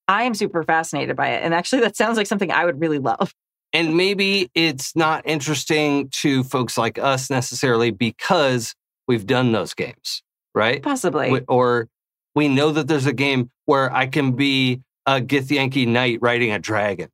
I am super fascinated by it. And actually, that sounds like something I would really love. And maybe it's not interesting to folks like us necessarily because we've done those games, right? Possibly. We- Or we know that there's a game where I can be a Githyanki knight riding a dragon.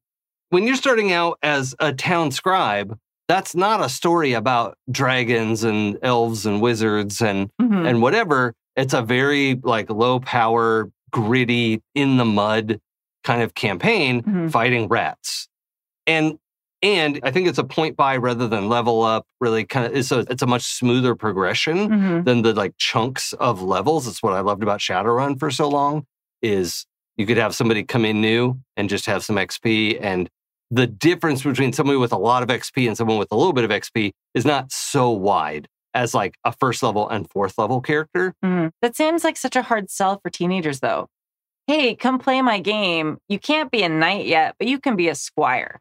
When you're starting out as a town scribe, that's not a story about dragons and elves and wizards and Mhm. and whatever. It's a very like low power, gritty, in the mud kind of campaign Mhm. fighting rats. And and I think it's a point buy rather than level up. Really, kind of it's a it's a much smoother progression Mhm. than the like chunks of levels. That's what I loved about Shadowrun for so long. Is you could have somebody come in new and just have some XP, and the difference between somebody with a lot of XP and someone with a little bit of XP is not so wide as like a first level and fourth level character. Mhm. That seems like such a hard sell for teenagers, though. Hey, come play my game. You can't be a knight yet, but you can be a squire.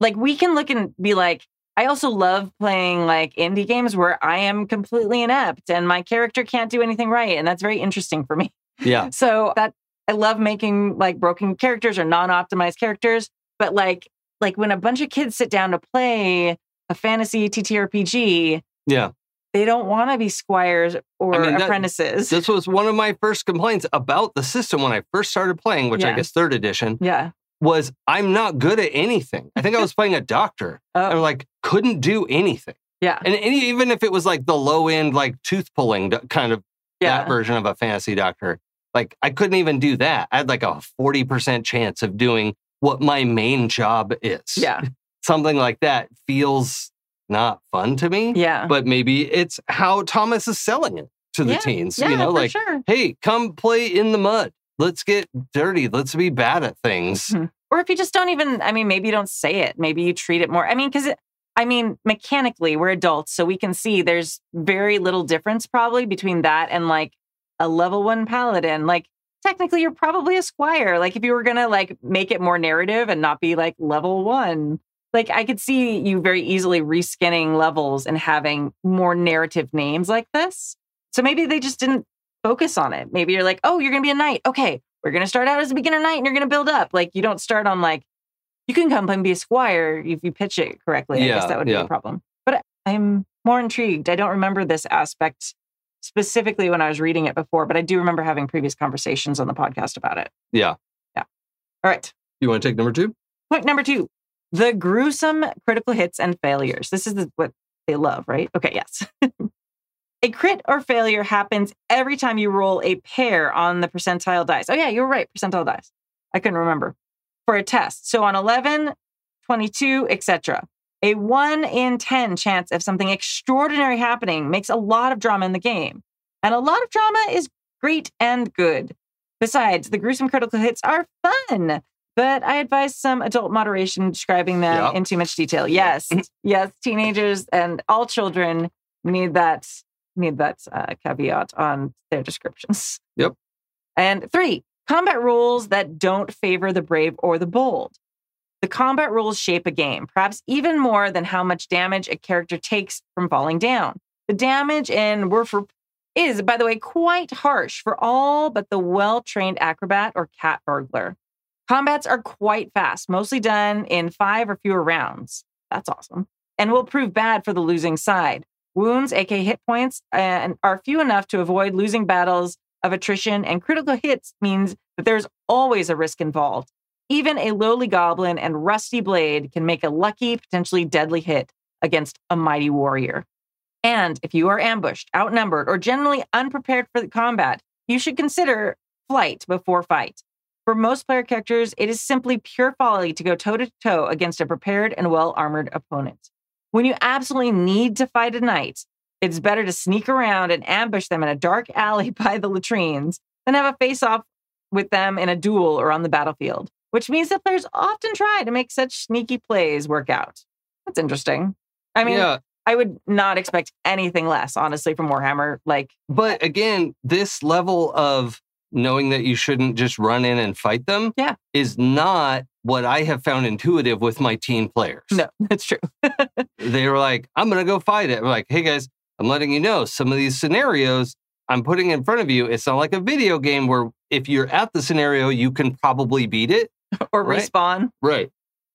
Like, we can look and be like, I also love playing like indie games where I am completely inept and my character can't do anything right. And that's very interesting for me. Yeah, So that I love making like broken characters or non-optimized characters, but like like when a bunch of kids sit down to play a fantasy TTRPG, yeah. they don't want to be squires or mean, that- apprentices. This was one of my first complaints about the system when I first started playing, which I guess third edition yeah. was I'm not good at anything. I think I was playing a doctor. I Oh, like couldn't do anything. yeah. And any, even if it was like the low end, like tooth pulling kind of Yeah. that version of a fantasy doctor, like I couldn't even do that. I had like a 40% chance of doing what my main job is. Yeah. Something like that feels not fun to me, Yeah. but maybe it's how Thomas is selling it to the Yeah. teens. yeah, you know, for like, sure. hey, come play in the mud. Let's get dirty. Let's be bad at things. Mhm. Or if you just don't even, I mean, maybe you don't say it. Maybe you treat it more. I mean, because I mean, mechanically, we're adults, so we can see there's very little difference probably between that and like a level one paladin. Like, technically, you're probably a squire. Like, if you were gonna like make it more narrative and not be like level one, like I could see you very easily reskinning levels and having more narrative names like this. So maybe they just didn't focus on it. Maybe you're like, oh, you're gonna be a knight. Okay, we're going to start out as a beginner knight and you're going to build up. Like you don't start on like, you can come play and be a squire if you pitch it correctly. I Yeah, guess that would be a problem. But I'm more intrigued. I don't remember this aspect specifically when I was reading it before, but I do remember having previous conversations on the podcast about it. Yeah. Yeah. All right. You want to take number two? Point number two the gruesome critical hits and failures. This is the, what they love, right? Okay, yes. a crit or failure happens every time you roll a pair on the percentile dice. Oh, yeah, you're right. Percentile dice. I couldn't remember for a test. So on 11, 22, etc. A 1 in 10 chance of something extraordinary happening makes a lot of drama in the game. And a lot of drama is great and good. Besides, the gruesome critical hits are fun, but I advise some adult moderation describing them Yep. in too much detail. Yes, yes, teenagers and all children need that need that uh, caveat on their descriptions. Yep. And three, combat rules that don't favor the brave or the bold. The combat rules shape a game, perhaps even more than how much damage a character takes from falling down. The damage in Werfer is, by the way, quite harsh for all but the well trained acrobat or cat burglar. Combats are quite fast, mostly done in five or fewer rounds. That's awesome. And will prove bad for the losing side. Wounds, aka hit points, and are few enough to avoid losing battles of attrition, and critical hits means that there's always a risk involved. Even a lowly goblin and rusty blade can make a lucky, potentially deadly hit against a mighty warrior. And if you are ambushed, outnumbered, or generally unprepared for the combat, you should consider flight before fight. For most player characters, it is simply pure folly to go toe to toe against a prepared and well armored opponent. When you absolutely need to fight a knight, it's better to sneak around and ambush them in a dark alley by the latrines than have a face off with them in a duel or on the battlefield, which means that players often try to make such sneaky plays work out. That's interesting. I mean, yeah. I would not expect anything less, honestly, from Warhammer. Like, But again, this level of knowing that you shouldn't just run in and fight them Yeah. is not what I have found intuitive with my teen players. no, that's true. They were like, I'm going to go fight it. I'm like, hey guys, I'm letting you know some of these scenarios I'm putting in front of you. It's not like a video game where if you're at the scenario, you can probably beat it. or Right. respawn. Right.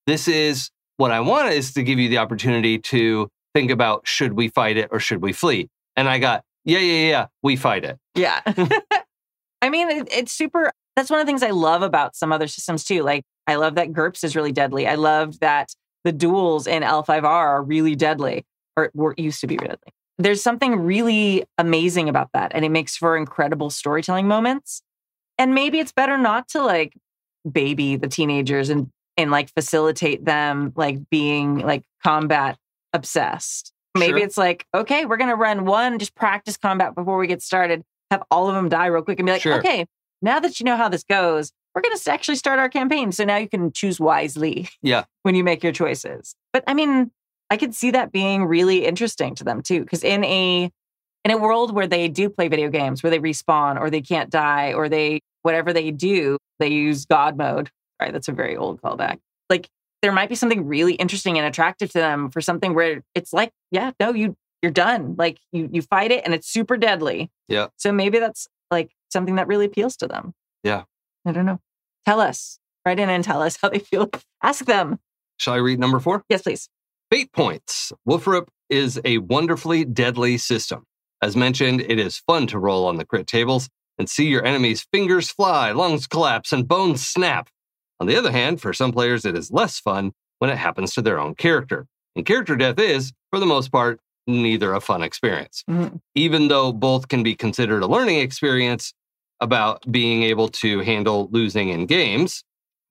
This is what I want is to give you the opportunity to think about should we fight it or should we flee? And I got, yeah, yeah, yeah, we fight it. Yeah. I mean, it, it's super. That's one of the things I love about some other systems too. Like, I love that GURPS is really deadly. I love that the duels in L5R are really deadly, or were used to be deadly. There's something really amazing about that. And it makes for incredible storytelling moments. And maybe it's better not to like baby the teenagers and and like facilitate them like being like combat obsessed. Maybe Sure. it's like, okay, we're gonna run one, just practice combat before we get started, have all of them die real quick and be like, Sure. okay, now that you know how this goes, we're gonna actually start our campaign. So now you can choose wisely. Yeah. When you make your choices. But I mean, I could see that being really interesting to them too. Cause in a in a world where they do play video games, where they respawn or they can't die, or they whatever they do, they use God mode. Right. That's a very old callback. Like there might be something really interesting and attractive to them for something where it's like, yeah, no, you you're done. Like you you fight it and it's super deadly. Yeah. So maybe that's like something that really appeals to them. Yeah. I don't know. Tell us. Write in and tell us how they feel. Ask them. Shall I read number four? Yes, please. Fate points. Wolfrip is a wonderfully deadly system. As mentioned, it is fun to roll on the crit tables and see your enemy's fingers fly, lungs collapse, and bones snap. On the other hand, for some players, it is less fun when it happens to their own character. And character death is, for the most part, neither a fun experience. Mhm. Even though both can be considered a learning experience about being able to handle losing in games,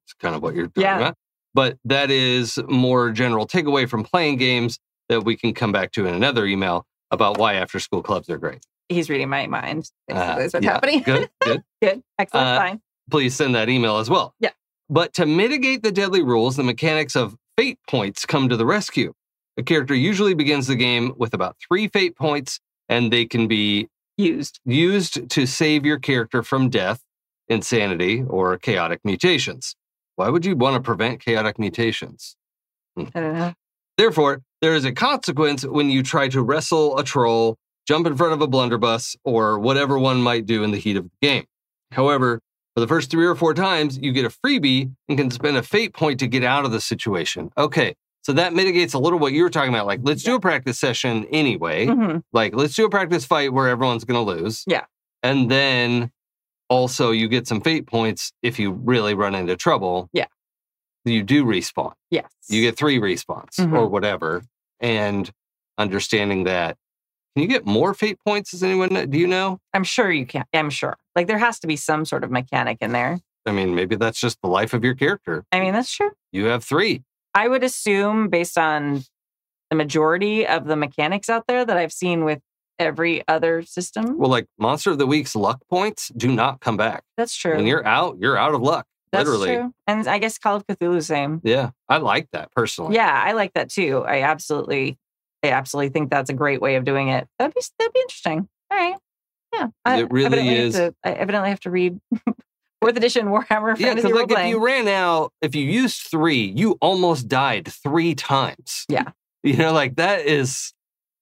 it's kind of what you're talking Yeah. about. But that is more general takeaway from playing games that we can come back to in another email about why after school clubs are great. He's reading my mind. Uh, is what's yeah, happening. Good, good. Good. Excellent. Uh, Fine. Please send that email as well. Yeah. But to mitigate the deadly rules, the mechanics of fate points come to the rescue. A character usually begins the game with about three fate points, and they can be Used. used to save your character from death, insanity, or chaotic mutations. Why would you want to prevent chaotic mutations? I don't know. Therefore, there is a consequence when you try to wrestle a troll, jump in front of a blunderbuss, or whatever one might do in the heat of the game. However, for the first three or four times, you get a freebie and can spend a fate point to get out of the situation. Okay, so that mitigates a little what you were talking about. Like, let's do a practice session anyway. Mhm. Like, let's do a practice fight where everyone's going to lose. Yeah. And then also, you get some fate points if you really run into trouble. Yeah. You do respawn Yes. you get three respawns Mhm. or whatever and understanding that can you get more fate points does anyone know? do you know I'm sure you can. I'm sure. Like there has to be some sort of mechanic in there. i mean maybe that's just the life of your character I mean, that's true. you have three I would assume, based on the majority of the mechanics out there that I've seen with every other system, well like monster of the week's luck points do not come back that's true. when you're out you're out of luck that's literally true. And I guess Call of Cthulhu, same. yeah i like that personally Yeah, I like that too. I absolutely, I absolutely think that's a great way of doing it. That'd be that'd be interesting. All right. Yeah, I It really is. To, I evidently have to read fourth edition Warhammer yeah because like if you ran out if you used three you almost died three times Yeah. you know like that is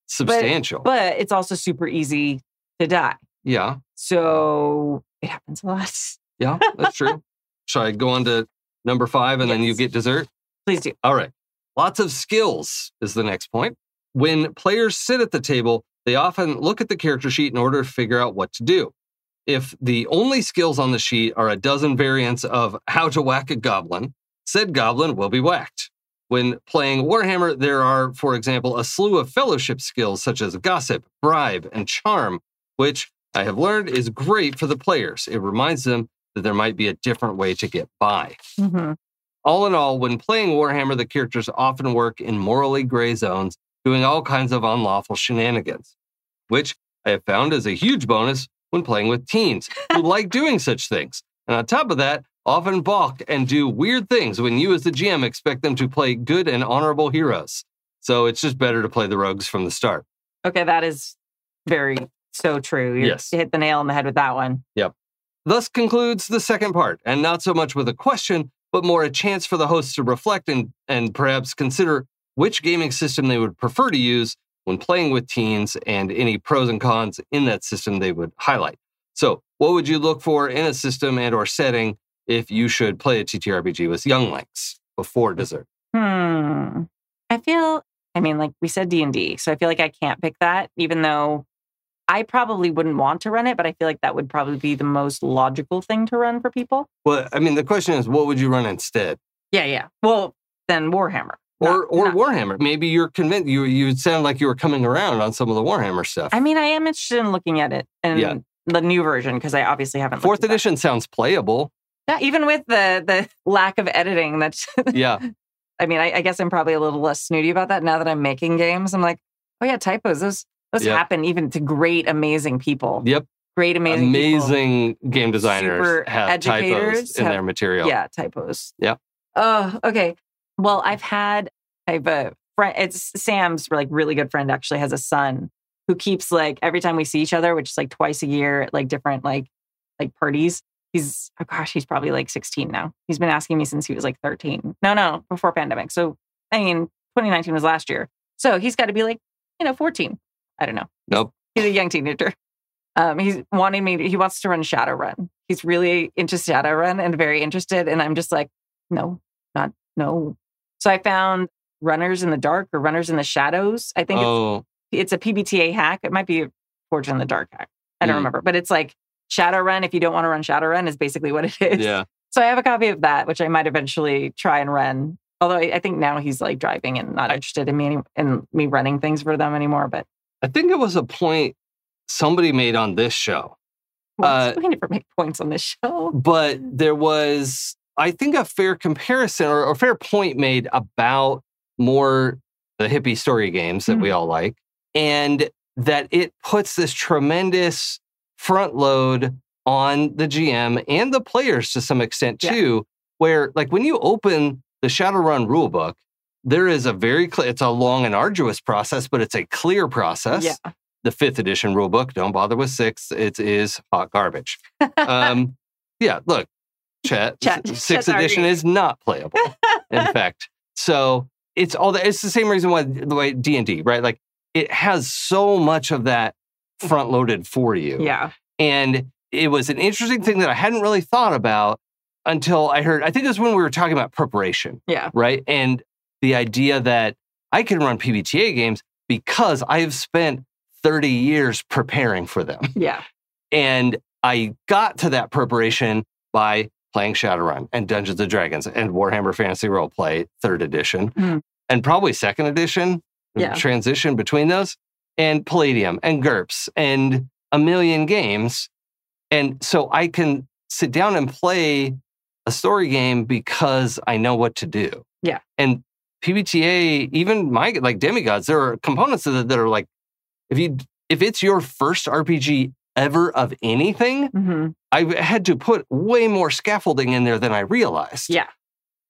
substantial but it's also super easy to die. yeah So it happens a lot. yeah that's true shall i go on to number five and then you get dessert Please do. All right. Lots of skills is the next point. When players sit at the table, they often look at the character sheet in order to figure out what to do. If the only skills on the sheet are a dozen variants of how to whack a goblin, said goblin will be whacked. When playing Warhammer, there are, for example, a slew of fellowship skills such as gossip, bribe, and charm, which I have learned is great for the players. It reminds them that there might be a different way to get by. Mhm. All in all, when playing Warhammer, the characters often work in morally gray zones, doing all kinds of unlawful shenanigans, which I have found is a huge bonus when playing with teens who like doing such things. And on top of that, often balk and do weird things when you, as the GM, expect them to play good and honorable heroes. So it's just better to play the rogues from the start. Okay, that is very so true. You Yes. hit the nail on the head with that one. Yep. Thus concludes the second part, and not so much with a question, but more a chance for the hosts to reflect and, and perhaps consider which gaming system they would prefer to use when playing with teens and any pros and cons in that system they would highlight. So, what would you look for in a system and or setting if you should play a TTRPG with younglings before dessert? Hmm. I feel. I mean, like we said, D and D. So I feel like I can't pick that, even though I probably wouldn't want to run it. But I feel like that would probably be the most logical thing to run for people. Well, I mean, the question is, what would you run instead? Yeah, yeah. Well, then Warhammer. Or, or not- Warhammer. Maybe you're convinced. You you sound like you were coming around on some of the Warhammer stuff. I mean, I am interested in looking at it and Yeah. the new version because I obviously haven't. Fourth edition sounds playable. Yeah, even with the the lack of editing, that's. Yeah. I mean, I, I guess I'm probably a little less snooty about that now that I'm making games. I'm like, oh yeah, typos. Those those Yeah. happen even to great, amazing people. Yep. Great, amazing, people. Amazing game designers Super have typos educators in have- their material. Yeah, typos. Yep. Oh, okay. Well, I've had I've a friend. It's Sam's like really good friend. Actually, has a son who keeps like every time we see each other, which is like twice a year at like different like like parties. He's oh gosh, he's probably like 16 now. He's been asking me since he was like 13. No, no, before pandemic. So I mean, 2019 was last year. So he's got to be like you know 14. I don't know. Nope. He's a young teenager. Um, he's wanting me. To, he wants to run Shadowrun. He's really into Shadowrun and very interested. And I'm just like, no, not no. So I found Runners in the Dark or Runners in the Shadows. I think Oh, it's, it's a PBTA hack. It might be a Forged in the Dark hack. I don't Mm. remember, but it's like Shadowrun. If you don't want to run Shadowrun, is basically what it is. yeah. So I have a copy of that, which I might eventually try and run. Although I, I think now he's like driving and not interested in me any, in me running things for them anymore. But I think it was a point somebody made on this show, Uh, we never make points on this show. but there was, I think, a fair comparison or a fair point made about more the hippie story games that we Mm-hmm. all like, and that it puts this tremendous front load on the GM and the players to some extent Yeah. too. Where, like, when you open the Shadowrun rulebook, there is a very clear, it's a long and arduous process, but it's a clear process. Yeah. The fifth edition rulebook, don't bother with sixth, it is hot garbage. um, yeah, look, chat, Chat- sixth edition is not playable, in fact. So it's all that, it's the same reason why the way D&D, right? Like, it has so much of that front loaded for you. Yeah. And it was an interesting thing that I hadn't really thought about until I heard, I think it was when we were talking about preparation, Yeah. right? And the idea that I can run PBTA games because I have spent 30 years preparing for them. Yeah. And I got to that preparation by playing Shadowrun and Dungeons and Dragons and Warhammer Fantasy Roleplay, third edition, Mhm. and probably second edition, Yeah. transition between those, and Palladium and GURPS and a million games. And so I can sit down and play a story game because I know what to do. Yeah. And PBTA, even my like demigods, there are components of it that are like, if you if it's your first RPG ever of anything, hmm I had to put way more scaffolding in there than I realized. Yeah.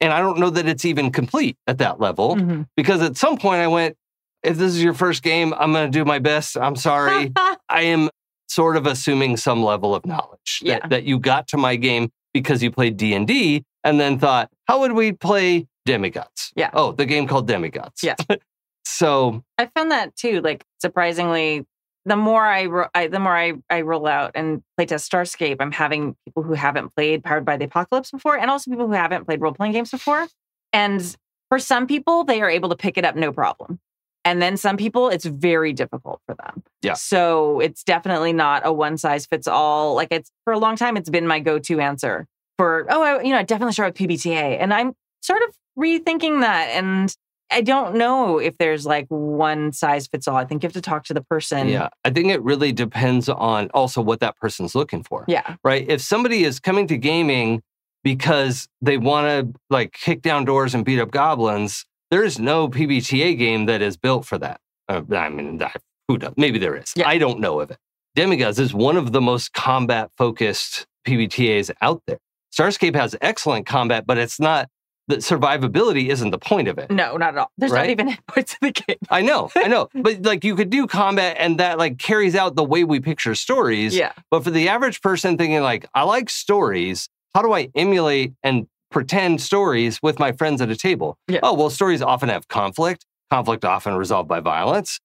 And I don't know that it's even complete at that level Mhm. because at some point I went, if this is your first game, I'm going to do my best. I'm sorry. I am sort of assuming some level of knowledge Yeah. that, that you got to my game because you played D&D and then thought, how would we play Demigods? Yeah. Oh, the game called Demigods. Yeah. so, I found that too. Like surprisingly, the more I, ro- I the more I, I roll out and playtest Starscape, I'm having people who haven't played Powered by the Apocalypse before, and also people who haven't played role playing games before. And for some people, they are able to pick it up no problem. And then some people, it's very difficult for them. Yeah. So it's definitely not a one size fits all. Like it's for a long time, it's been my go to answer for, oh, I, you know, I definitely start with PBTA. And I'm sort of rethinking that. And I don't know if there's like one size fits all. I think you have to talk to the person. yeah, I think it really depends on also what that person's looking for. Yeah. right? If somebody is coming to gaming because they want to like kick down doors and beat up goblins, there is no PBTA game that is built for that. Uh, I mean, who knows? Maybe there is. Yeah. I don't know of it. Demigods is one of the most combat focused PBTAs out there. Starscape has excellent combat, but it's not the survivability isn't the point of it. No, not at all. There's Right? not even hit points in the game. I know, I know, but like you could do combat and that like carries out the way we picture stories. Yeah. But for the average person thinking like, I like stories, how do I emulate and pretend stories with my friends at a table? Yeah. Oh, well, stories often have conflict, conflict often resolved by violence.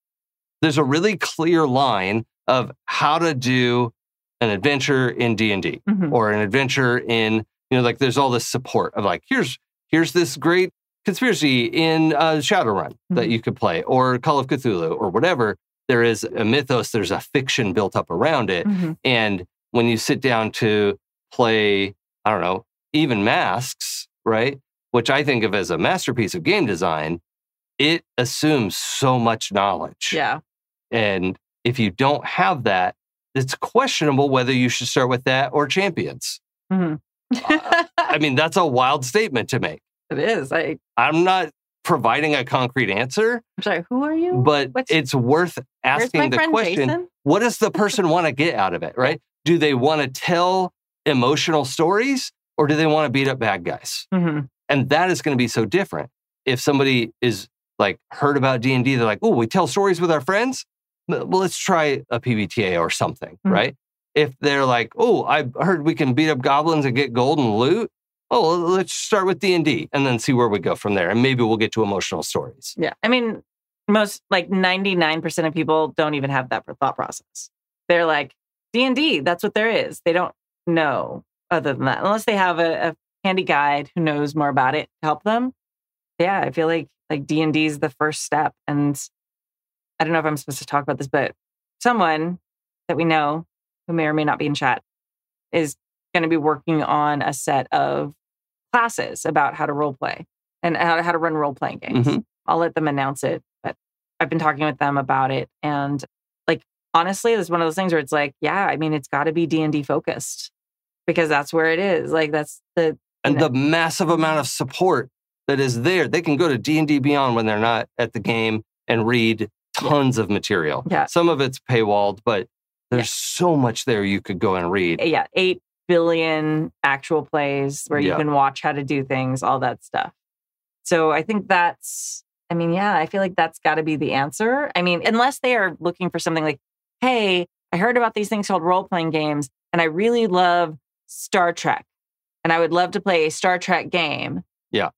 There's a really clear line of how to do an adventure in D&D Mhm. or an adventure in, you know, like there's all this support of like, here's here's this great conspiracy in uh, Shadowrun that Mhm. you could play, or Call of Cthulhu, or whatever. There is a mythos, there's a fiction built up around it. Mhm. And when you sit down to play, I don't know, even masks, right? Which I think of as a masterpiece of game design, it assumes so much knowledge. Yeah. And if you don't have that, it's questionable whether you should start with that or champions. Mhm. I mean, that's a wild statement to make. it is. I, I'm not providing a concrete answer, I'm sorry. Who are you? but What's- it's worth asking the question Jason? what does the person want to get out of it, right? Do they want to tell emotional stories or do they want to beat up bad guys? Mhm. And that is going to be so different. If somebody is like heard about D&D, they're like, oh, we tell stories with our friends? Well, let's try a PBTA or something, Mhm. right? If they're like, oh, I heard we can beat up goblins and get gold and loot. Oh, let's start with D&D and then see where we go from there. And maybe we'll get to emotional stories. Yeah. I mean, most like 99% of people don't even have that thought process. They're like, D&D, that's what there is. They don't know other than that, unless they have a, a handy guide who knows more about it to help them. Yeah, I feel like like D&D is the first step. And I don't know if I'm supposed to talk about this, but someone that we know who may or may not be in chat is going to be working on a set of classes about how to role play and how, how to run role playing games. Mhm. I'll let them announce it, but I've been talking with them about it. And like, honestly, it's one of those things where it's like, yeah, I mean, it's got to be D&D focused because that's where it is. Like, that's the, And know. the massive amount of support that is there. They can go to D&D Beyond when they're not at the game and read tons of material. Yeah. Some of it's paywalled, but there's Yeah. so much there you could go and read. Eh, yeah, 8 billion actual plays where you Yeah. can watch how to do things, all that stuff. So I think that's, I mean, yeah, I feel like that's got to be the answer. I mean, unless they are looking for something like, hey, I heard about these things called role playing games, and I really love Star Trek, and I would love to play a Star Trek game. Yeah.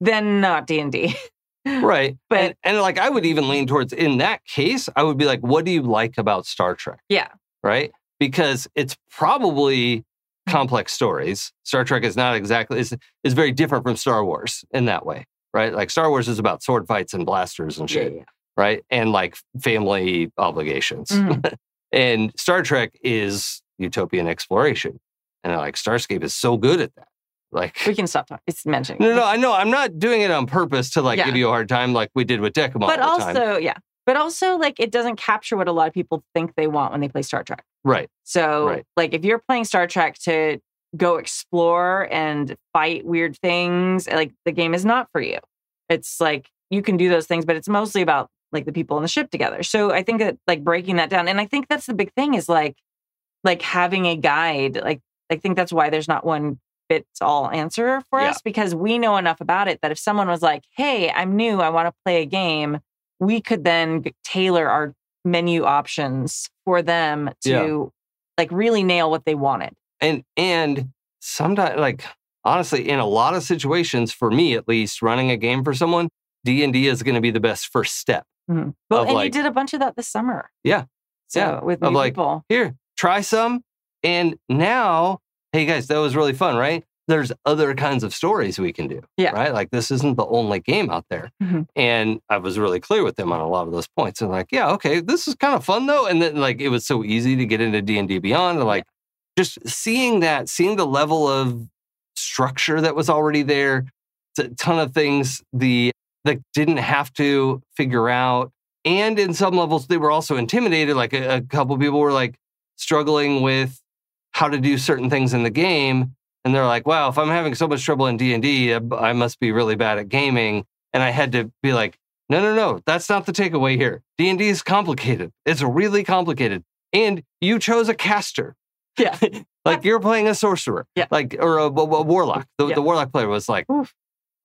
Then not D and D. Right. But- and, and like I would even lean towards in that case, I would be like, what do you like about Star Trek? Yeah. Right? Because it's probably complex stories. Star Trek is not exactly is is very different from Star Wars in that way. Right? Like Star Wars is about sword fights and blasters and shit. yeah. right? And like family obligations. Mhm. and Star Trek is utopian exploration. And like Starscape is so good at that. Like, We can stop talking. It's mentioning. no, no, I know. I'm not doing it on purpose to like Yeah. give you a hard time like we did with Decimon but all the time. also, yeah. But also, like, it doesn't capture what a lot of people think they want when they play Star Trek. Right. So, Right. like, if you're playing Star Trek to go explore and fight weird things, eh, like, the game is not for you. It's like you can do those things, but it's mostly about like the people on the ship together. So, I think that like breaking that down, and I think that's the big thing is like, like having a guide. Like, I think that's why there's not one fits all answer for Yeah. us because we know enough about it that if someone was like, "Hey, I'm new, I want to play a game," we could then tailor our menu options for them to Yeah. like really nail what they wanted. And and sometimes like honestly, in a lot of situations, for me at least, running a game for someone, D and D is going to be the best first step. Mhm. Well, and you did a bunch of that this summer. Yeah. So Yeah. with new like, people. Here, try some. And now, hey guys, that was really fun, right? There's other kinds of stories we can do. Yeah. Right. Like this isn't the only game out there. Mhm. And I was really clear with them on a lot of those points. And like, yeah, okay, this is kind of fun though. And then like it was so easy to get into D and D Beyond. And like just seeing that, seeing the level of structure that was already there, a ton of things the that didn't have to figure out. And in some levels, they were also intimidated. Like a, a couple people were like struggling with how to do certain things in the game, and they're like, "Wow, if I'm having so much trouble in D and D, uh, I must be really bad at gaming." And I had to be like, "No, no, no, that's not the takeaway here. D and D is complicated. It's really complicated, and you chose a caster." Yeah. like you're playing a sorcerer, Yeah. like or a, a- a warlock. The, Yeah. the warlock player was like,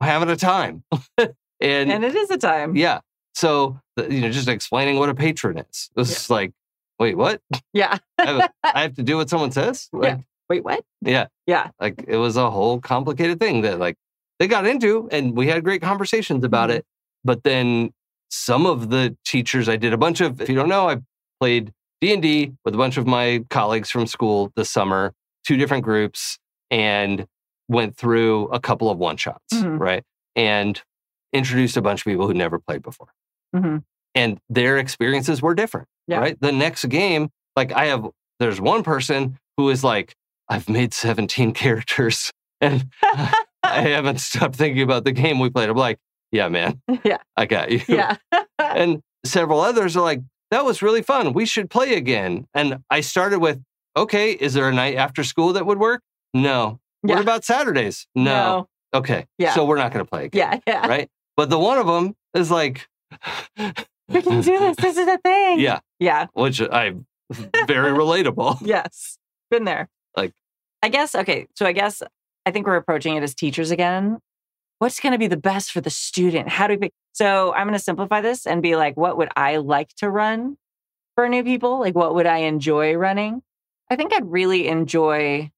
having a time. and, And it is a time. yeah. So, you know, just explaining what a patron is. This is like, wait, what? Yeah. I have, I have to do what someone says? Like, Yeah. Wait, what? yeah. Yeah. Like it was a whole complicated thing that like they got into and we had great conversations about Mhm. it. But then some of the teachers I did a bunch of, if you don't know, I played D&D with a bunch of my colleagues from school this summer, two different groups and went through a couple of one shots, Mhm. right? And introduced a bunch of people who never played before. Mhm. And their experiences were different, Yeah. right? The next game, like I have, there's one person who is like, I've made 17 characters and I haven't stopped thinking about the game we played. I'm like, yeah, man. Yeah. I got you. Yeah. and several others are like, that was really fun. We should play again. And I started with, okay, is there a night after school that would work? No. Yeah. What about Saturdays? No. Okay. Yeah. So we're not going to play again. Yeah. Yeah. Right. But the one of them is like, We can do this. This is a thing. Yeah. Yeah. Which I'm very relatable. Yes. Been there. Like- I guess, okay. So I guess I think we're approaching it as teachers again. What's going to be the best for the student? How do we pick? So I'm going to simplify this and be like, what would I like to run for new people? Like, what would I enjoy running? I think I'd really enjoy,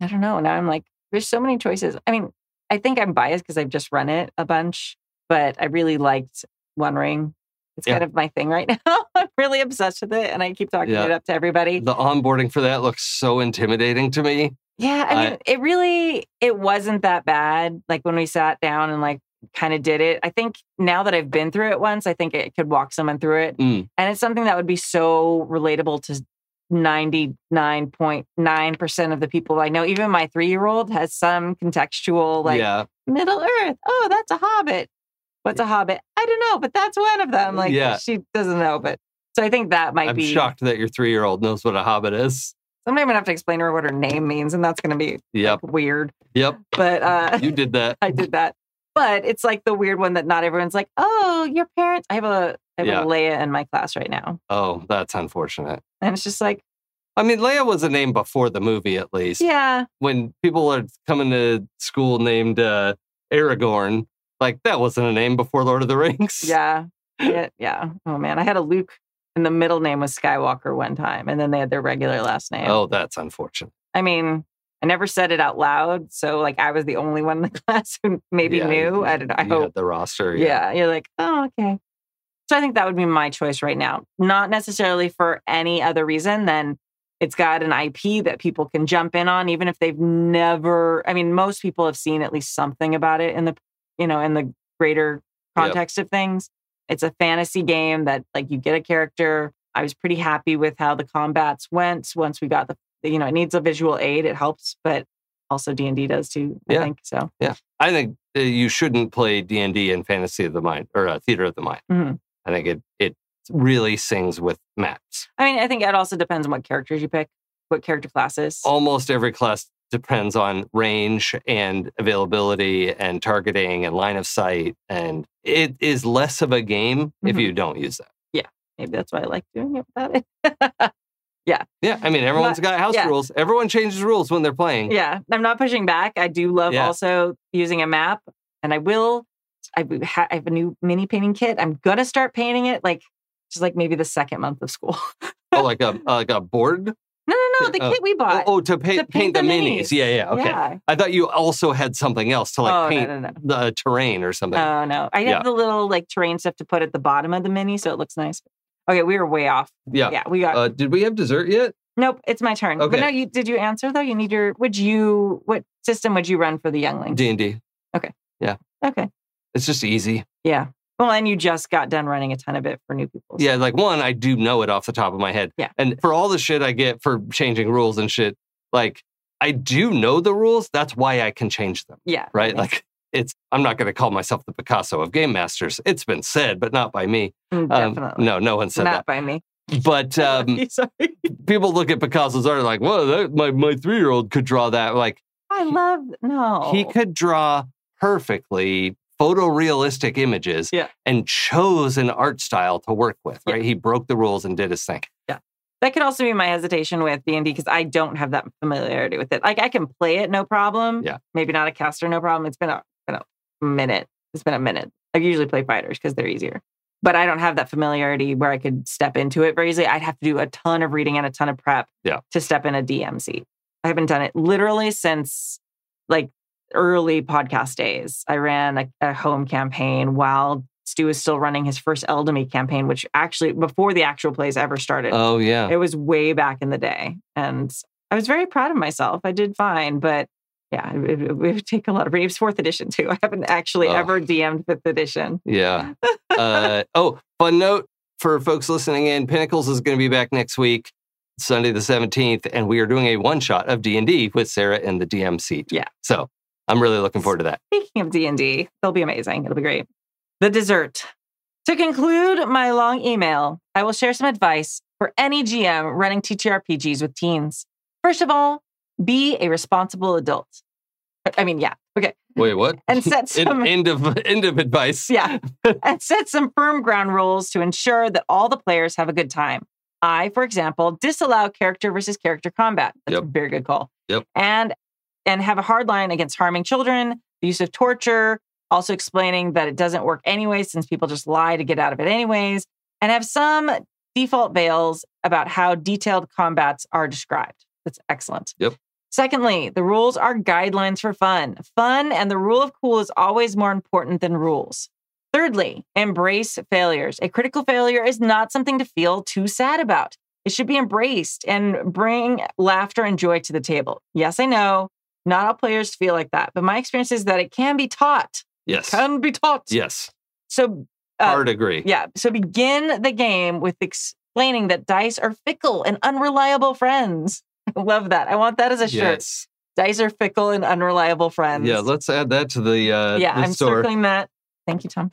I don't know. Now I'm like, there's so many choices. I mean, I think I'm biased because I've just run it a bunch, but I really liked One Ring. It's Yeah. kind of my thing right now. I'm really obsessed with it and I keep talking Yeah. it up to everybody. The onboarding for that looks so intimidating to me. Yeah, I I- mean, it really it wasn't that bad. Like when we sat down and like kind of did it. I think now that I've been through it once, I think it could walk someone through it, Mm. and it's something that would be so relatable to ninety nine point nine percent of the people I know. Even my three year old has some contextual like yeah. Middle Earth. Oh, that's a hobbit. What's a hobbit? I don't know, but that's one of them. Like Yeah. she doesn't know, but so I think that might I'm be. shocked that your three year old knows what a hobbit is. Someday I'm gonna have to explain to her what her name means, and that's gonna be Yep. weird. Yep. But uh You did that. I did that. But it's like the weird one that not everyone's like, oh, your parents. I have a I have Yeah. a Leia in my class right now. Oh, that's unfortunate. And it's just like, I mean, Leia was a name before the movie, at least. yeah, When people are coming to school named uh, Aragorn, like that wasn't a name before Lord of the Rings. yeah, yeah, yeah. Oh man. I had a Luke and the middle name was Skywalker one time, and then they had their regular last name. Oh, that's unfortunate. I mean, I never said it out loud. So like I was the only one in the class who maybe Yeah, knew. I don't know. I you hope. had the roster. Yeah. You're like, oh, okay. So I think that would be my choice right now. Not necessarily for any other reason than it's got an IP that people can jump in on, even if they've never, I mean, most people have seen at least something about it in the, you know, in the greater Yep. context of things. It's a fantasy game that like you get a character. I was pretty happy with how the combats went once we got the, you know, it needs a visual aid. It helps, but also D&D does too, I Yeah. think. So, Yeah. I think uh, you shouldn't play D and D in Fantasy of the Mind or uh, Theater of the Mind. Mhm. I think it it really sings with maps. I mean, I think it also depends on what characters you pick, what character classes. Almost every class depends on range and availability and targeting and line of sight, and it is less of a game if Mhm. you don't use that. Yeah. Maybe that's why I like doing it without it. Yeah, Yeah. I mean everyone's got house yeah. rules. Everyone changes rules when they're playing. yeah, I'm not pushing back. I do love Yeah. also using a map, and I will. I I have a new mini painting kit. I'm gonna start painting it like just like maybe the second month of school. Oh, like a like a board. No, no, no, the Oh, kit we Oh, bought. oh, to paint to paint, paint the, the minis. minis. Yeah, yeah. Okay. Yeah. I thought you also had something else to like oh paint no, no, no. the terrain or something. Oh no. I have Yeah. the little like terrain stuff to put at the bottom of the mini, so it looks nice. Okay, we were way off. yeah. Yeah, we got. Uh, did we have dessert yet? nope, it's my turn. okay. But no, you did you answer though? You need your. Would you? What system would you run for the younglings? D and D. Okay. Yeah. Okay. It's just easy. Yeah. Well, and you just got done running a ton of it for new people. so- Yeah, like one, I do know it off the top of my head. Yeah. And for all the shit I get for changing rules and shit, like I do know the rules. That's why I can change them. Yeah. Right. Like it's I'm not gonna call myself the Picasso of game masters. It's been said, but not by me. Mm, Um, Definitely. no, no one said that. Not by me. But um, people look at Picasso's art like, well, that, my my three year old could draw that. Like I love no. he could draw perfectly photorealistic images Yeah. and chose an art style to work with Yeah. right he broke the rules and did his thing Yeah. That could also be my hesitation with D and D because I don't have that familiarity with it. Like I can play it, no problem. Yeah. Maybe not a caster, no problem. It's been a, been a minute. It's been a minute. I usually play fighters because they're easier. But I don't have that familiarity where I could step into it very easily. I'd have to do a ton of reading and a ton of prep Yeah. to step in a DMC. I haven't done it literally since like early podcast days. I ran a, a home campaign while Stu was still running his first Eldemy campaign, which actually before the actual plays ever started. Oh yeah. It was way back in the day. And I was very proud of myself. I did fine, but yeah, it, it, would take a lot of reading. It was fourth edition too. I haven't actually Oh. ever DM'd fifth edition. Yeah. uh, oh, fun note for folks listening in: Pinnacles is going to be back next week, Sunday the seventeenth, and we are doing a one shot of D and D with Sarah in the DM seat. Yeah. So I'm really looking forward to that. Speaking of D&D, they'll be amazing. It'll be great. The dessert. To conclude my long email, I will share some advice for any GM running TTRPGs with teens. First of all, be a responsible adult. I mean, yeah, okay. Wait, what? And set some end of end of advice. yeah, and set some firm ground rules to ensure that all the players have a good time. I, for example, disallow character versus character combat. That's Yep. a very good call. Yep. And and have a hard line against harming children, the use of torture, also explaining that it doesn't work anyway since people just lie to get out of it anyways, and have some default veils about how detailed combats are described. That's excellent. Yep. Secondly, the rules are guidelines for fun. Fun and the rule of cool is always more important than rules. Thirdly, embrace failures. A critical failure is not something to feel too sad about. It should be embraced and bring laughter and joy to the table. Yes, I know not all players feel like that, but my experience is that it can be taught. Yes. Can be taught. Yes. So, uh, Hard agree. yeah. So begin the game with explaining that dice are fickle and unreliable friends. I love that. I want that as a shirt. Yes. Dice are fickle and unreliable friends. Yeah. Let's add that to the uh, yeah, the I'm store. circling that. Thank you, Tom.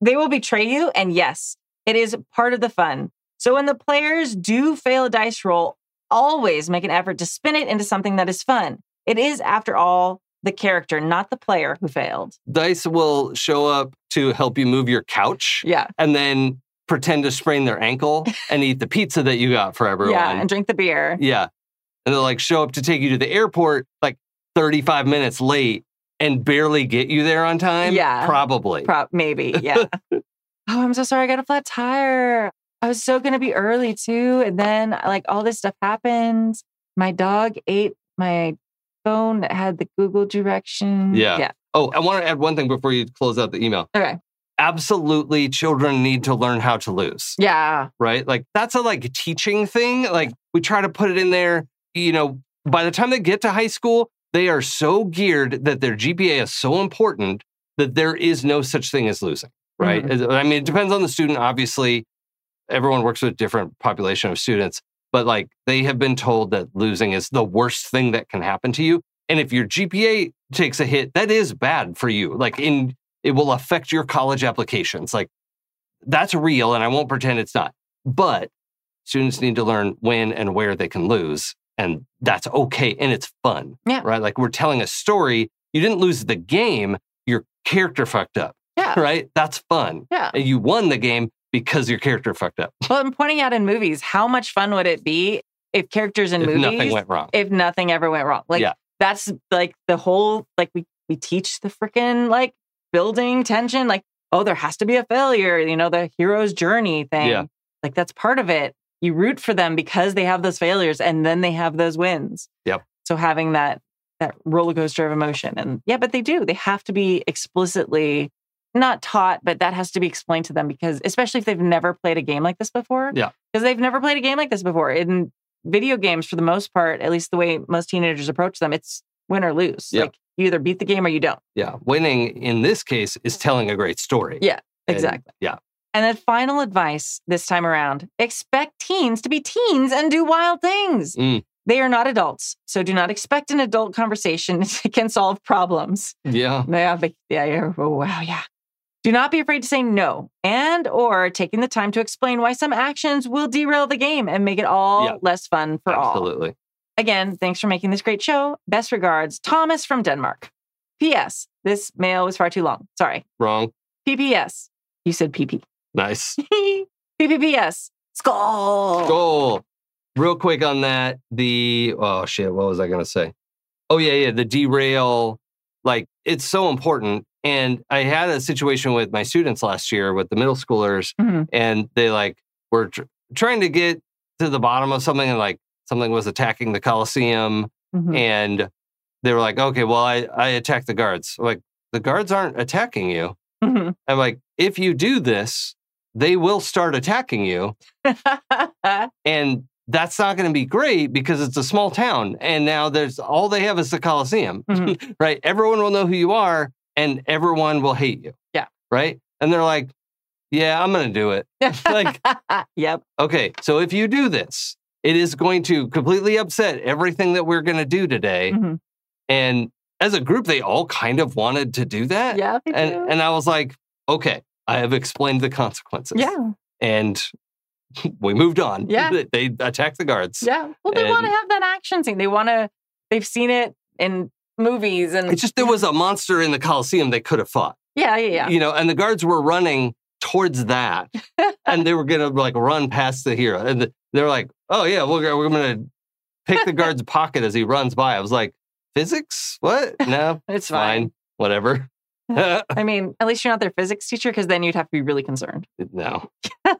They will betray you, and yes, it is part of the fun. So when the players do fail a dice roll, always make an effort to spin it into something that is fun. It is, after all, the character, not the player who failed. Dice will show up to help you move your couch, Yeah, and then pretend to sprain their ankle and eat the pizza that you got for everyone. yeah, and drink the beer. Yeah. And they'll like show up to take you to the airport like 35 minutes late and barely get you there on time. Yeah. Probably. Pro- maybe, yeah. oh, I'm so sorry. I got a flat tire. I was so going to be early too. And then, like, all this stuff happened. My dog ate my phone that had the Google direction. Yeah. Yeah. Oh, I want to add one thing before you close out the email. Okay. Absolutely, children need to learn how to lose, Yeah. right? Like that's a like teaching thing. Like we try to put it in there, you know, by the time they get to high school, they are so geared that their GPA is so important that there is no such thing as losing, right? Mm-hmm. I mean, it depends on the student, obviously. Everyone works with a different population of students, but like they have been told that losing is the worst thing that can happen to you. And if your GPA takes a hit, that is bad for you. Like in it will affect your college applications. Like that's real, and I won't pretend it's not. But students need to learn when and where they can lose, and that's okay, and it's fun. Yeah. Right. Like we're telling a story. You didn't lose the game. Your character fucked up. Yeah. Right. That's fun. Yeah. And you won the game because your character fucked up. Well, I'm pointing out in movies, how much fun would it be if characters in if movies, nothing went wrong. if nothing ever went wrong? Like, Yeah. that's like the whole, like, we, we teach the freaking like building tension, like, oh, there has to be a failure, you know, the hero's journey thing. Yeah. Like, that's part of it. You root for them because they have those failures and then they have those wins. Yep. So having that, that roller coaster of emotion. And yeah, but they do. They have to be explicitly not taught, but that has to be explained to them because, especially if they've never played a game like this before. Yeah. Because they've never played a game like this before. In video games, for the most part, at least the way most teenagers approach them, it's win or lose. Yep. Like you either beat the game or you don't. yeah. Winning in this case is telling a great story. Yeah, And- Exactly. yeah. And then final advice this time around expect teens to be teens and do wild things. Mm. They are not adults. So do not expect an adult conversation can solve problems. Yeah. Yeah, but yeah, yeah. Oh, wow, yeah. Do not be afraid to say no and or taking the time to explain why some actions will derail the game and make it all Yeah. less fun for all. Absolutely. Again, thanks for making this great show. Best regards, Thomas from Denmark. P.S. This mail was far too long. Sorry. Wrong. P.P.S. You said PP. Nice. P.P.P.S. Skull. Goal. Real quick on that. The oh shit, what was I gonna say? Oh yeah, yeah. The derail, like it's so important And I had a situation with my students last year with the middle schoolers, Mhm. and they like were tr- trying to get to the bottom of something, and like something was attacking the Coliseum, Mhm. and they were like, "Okay, well, I I attacked the guards." I'm like the guards aren't attacking you. Mhm. I'm like, if you do this, they will start attacking you, and that's not going to be great because it's a small town, and now there's all they have is the Coliseum, Mhm. right? Everyone will know who you are, and everyone will hate you. Yeah. right. And they're like, "Yeah, I'm going to do it." Like- yep. Okay, so if you do this, it is going to completely upset everything that we're going to do today. Mhm. And as a group, they all kind of wanted to do that. Yeah. they do. And and I was like, okay, I have explained the consequences. yeah. And we moved on. Yeah. They- They attacked the guards. Yeah. Well, they want to have that action scene. They want to. They've seen it in movies and. It's just there was a monster in the Coliseum they could have fought. Yeah. Yeah. Yeah. You know, and the guards were running towards that. and they were gonna like run past the hero. And the, they're like, oh yeah, we're, we're gonna pick the guard's pocket as he runs by. I was like, physics? What? No, It's fine. fine. Whatever. I mean, at least you're not their physics teacher because then you'd have to be really concerned. No.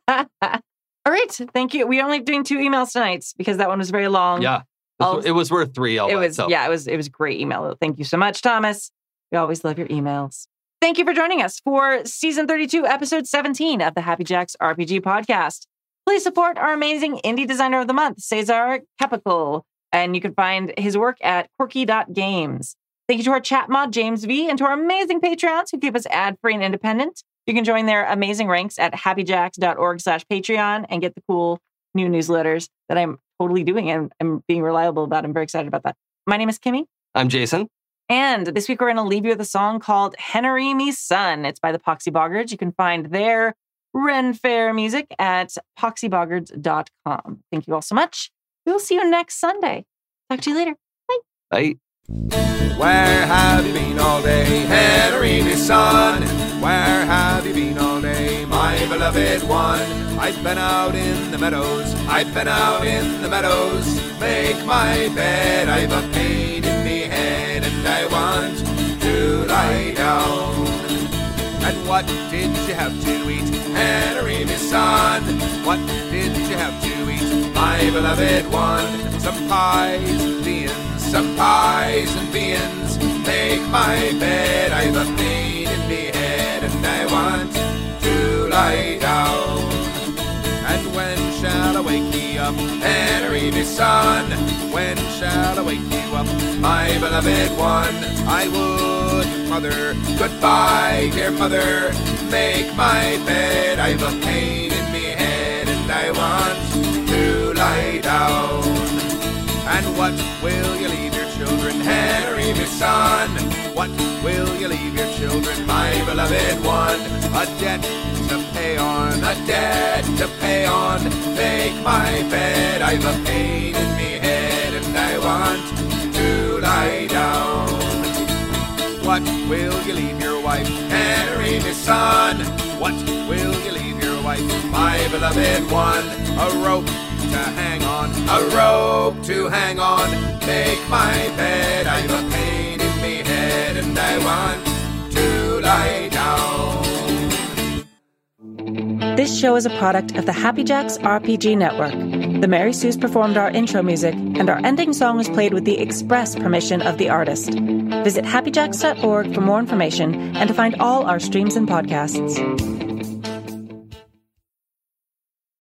All right. Thank you. We're only doing two emails tonight because that one was very long. Yeah. It was worth three all it was itself. yeah it was it was great email thank you so much thomas. We always love your emails. Thank you for joining us for season 32 episode 17 of the happy jacks rpg podcast. Please support our amazing indie designer of the month Cezar Capacle and you can find his work at quirky.games thank you to our chat mod james v and to our amazing patreons who keep us ad-free and independent. You can join their amazing ranks at happyjacks.org slash patreon and get the cool new newsletters that i'm totally doing and i'm being reliable about i'm very excited about that my name is Kimi I'm Jason. and this week we're going to leave you with a song called Henry Me Son. It's by the Poxy Boggards. You can find their Ren Fair music at poxyboggards.com. Thank you all so much. We will see you next Sunday. Talk to you later. Bye. Bye. Where have you been all day, Henry, my son? Where have you been all day, my beloved one? I've been out in the meadows, I've been out in the meadows. Make my bed, I've a pain in me head, and I want to lie down. And what did you have to eat, Henry, my son? What did you have to eat, my beloved one? Some pies and beans, some pies and beans. Make my bed, I've a pain in me head, and I want to down. And when shall I wake ye up, Henry, my son? When shall I wake you up, my beloved one? I would, mother, goodbye, dear mother. Make my bed, I've a pain in me head, and I want to lie down. And what will you leave Henry, my son? What will you leave your children, my beloved one? A debt to pay on, a debt to pay on. Make my bed, I've a pain in me head, and I want to lie down. What will you leave your wife, Henry, my son? What will you leave your wife, my beloved one? A rope to hang on, a rope to hang on. Make my bed, I've a pain in me head, and I want to lie down. This show is a product of the Happy Jacks RPG Network. The Mary Sue's performed our intro music, and our ending song was played with the express permission of the artist. Visit happyjacks.org for more information and to find all our streams and podcasts.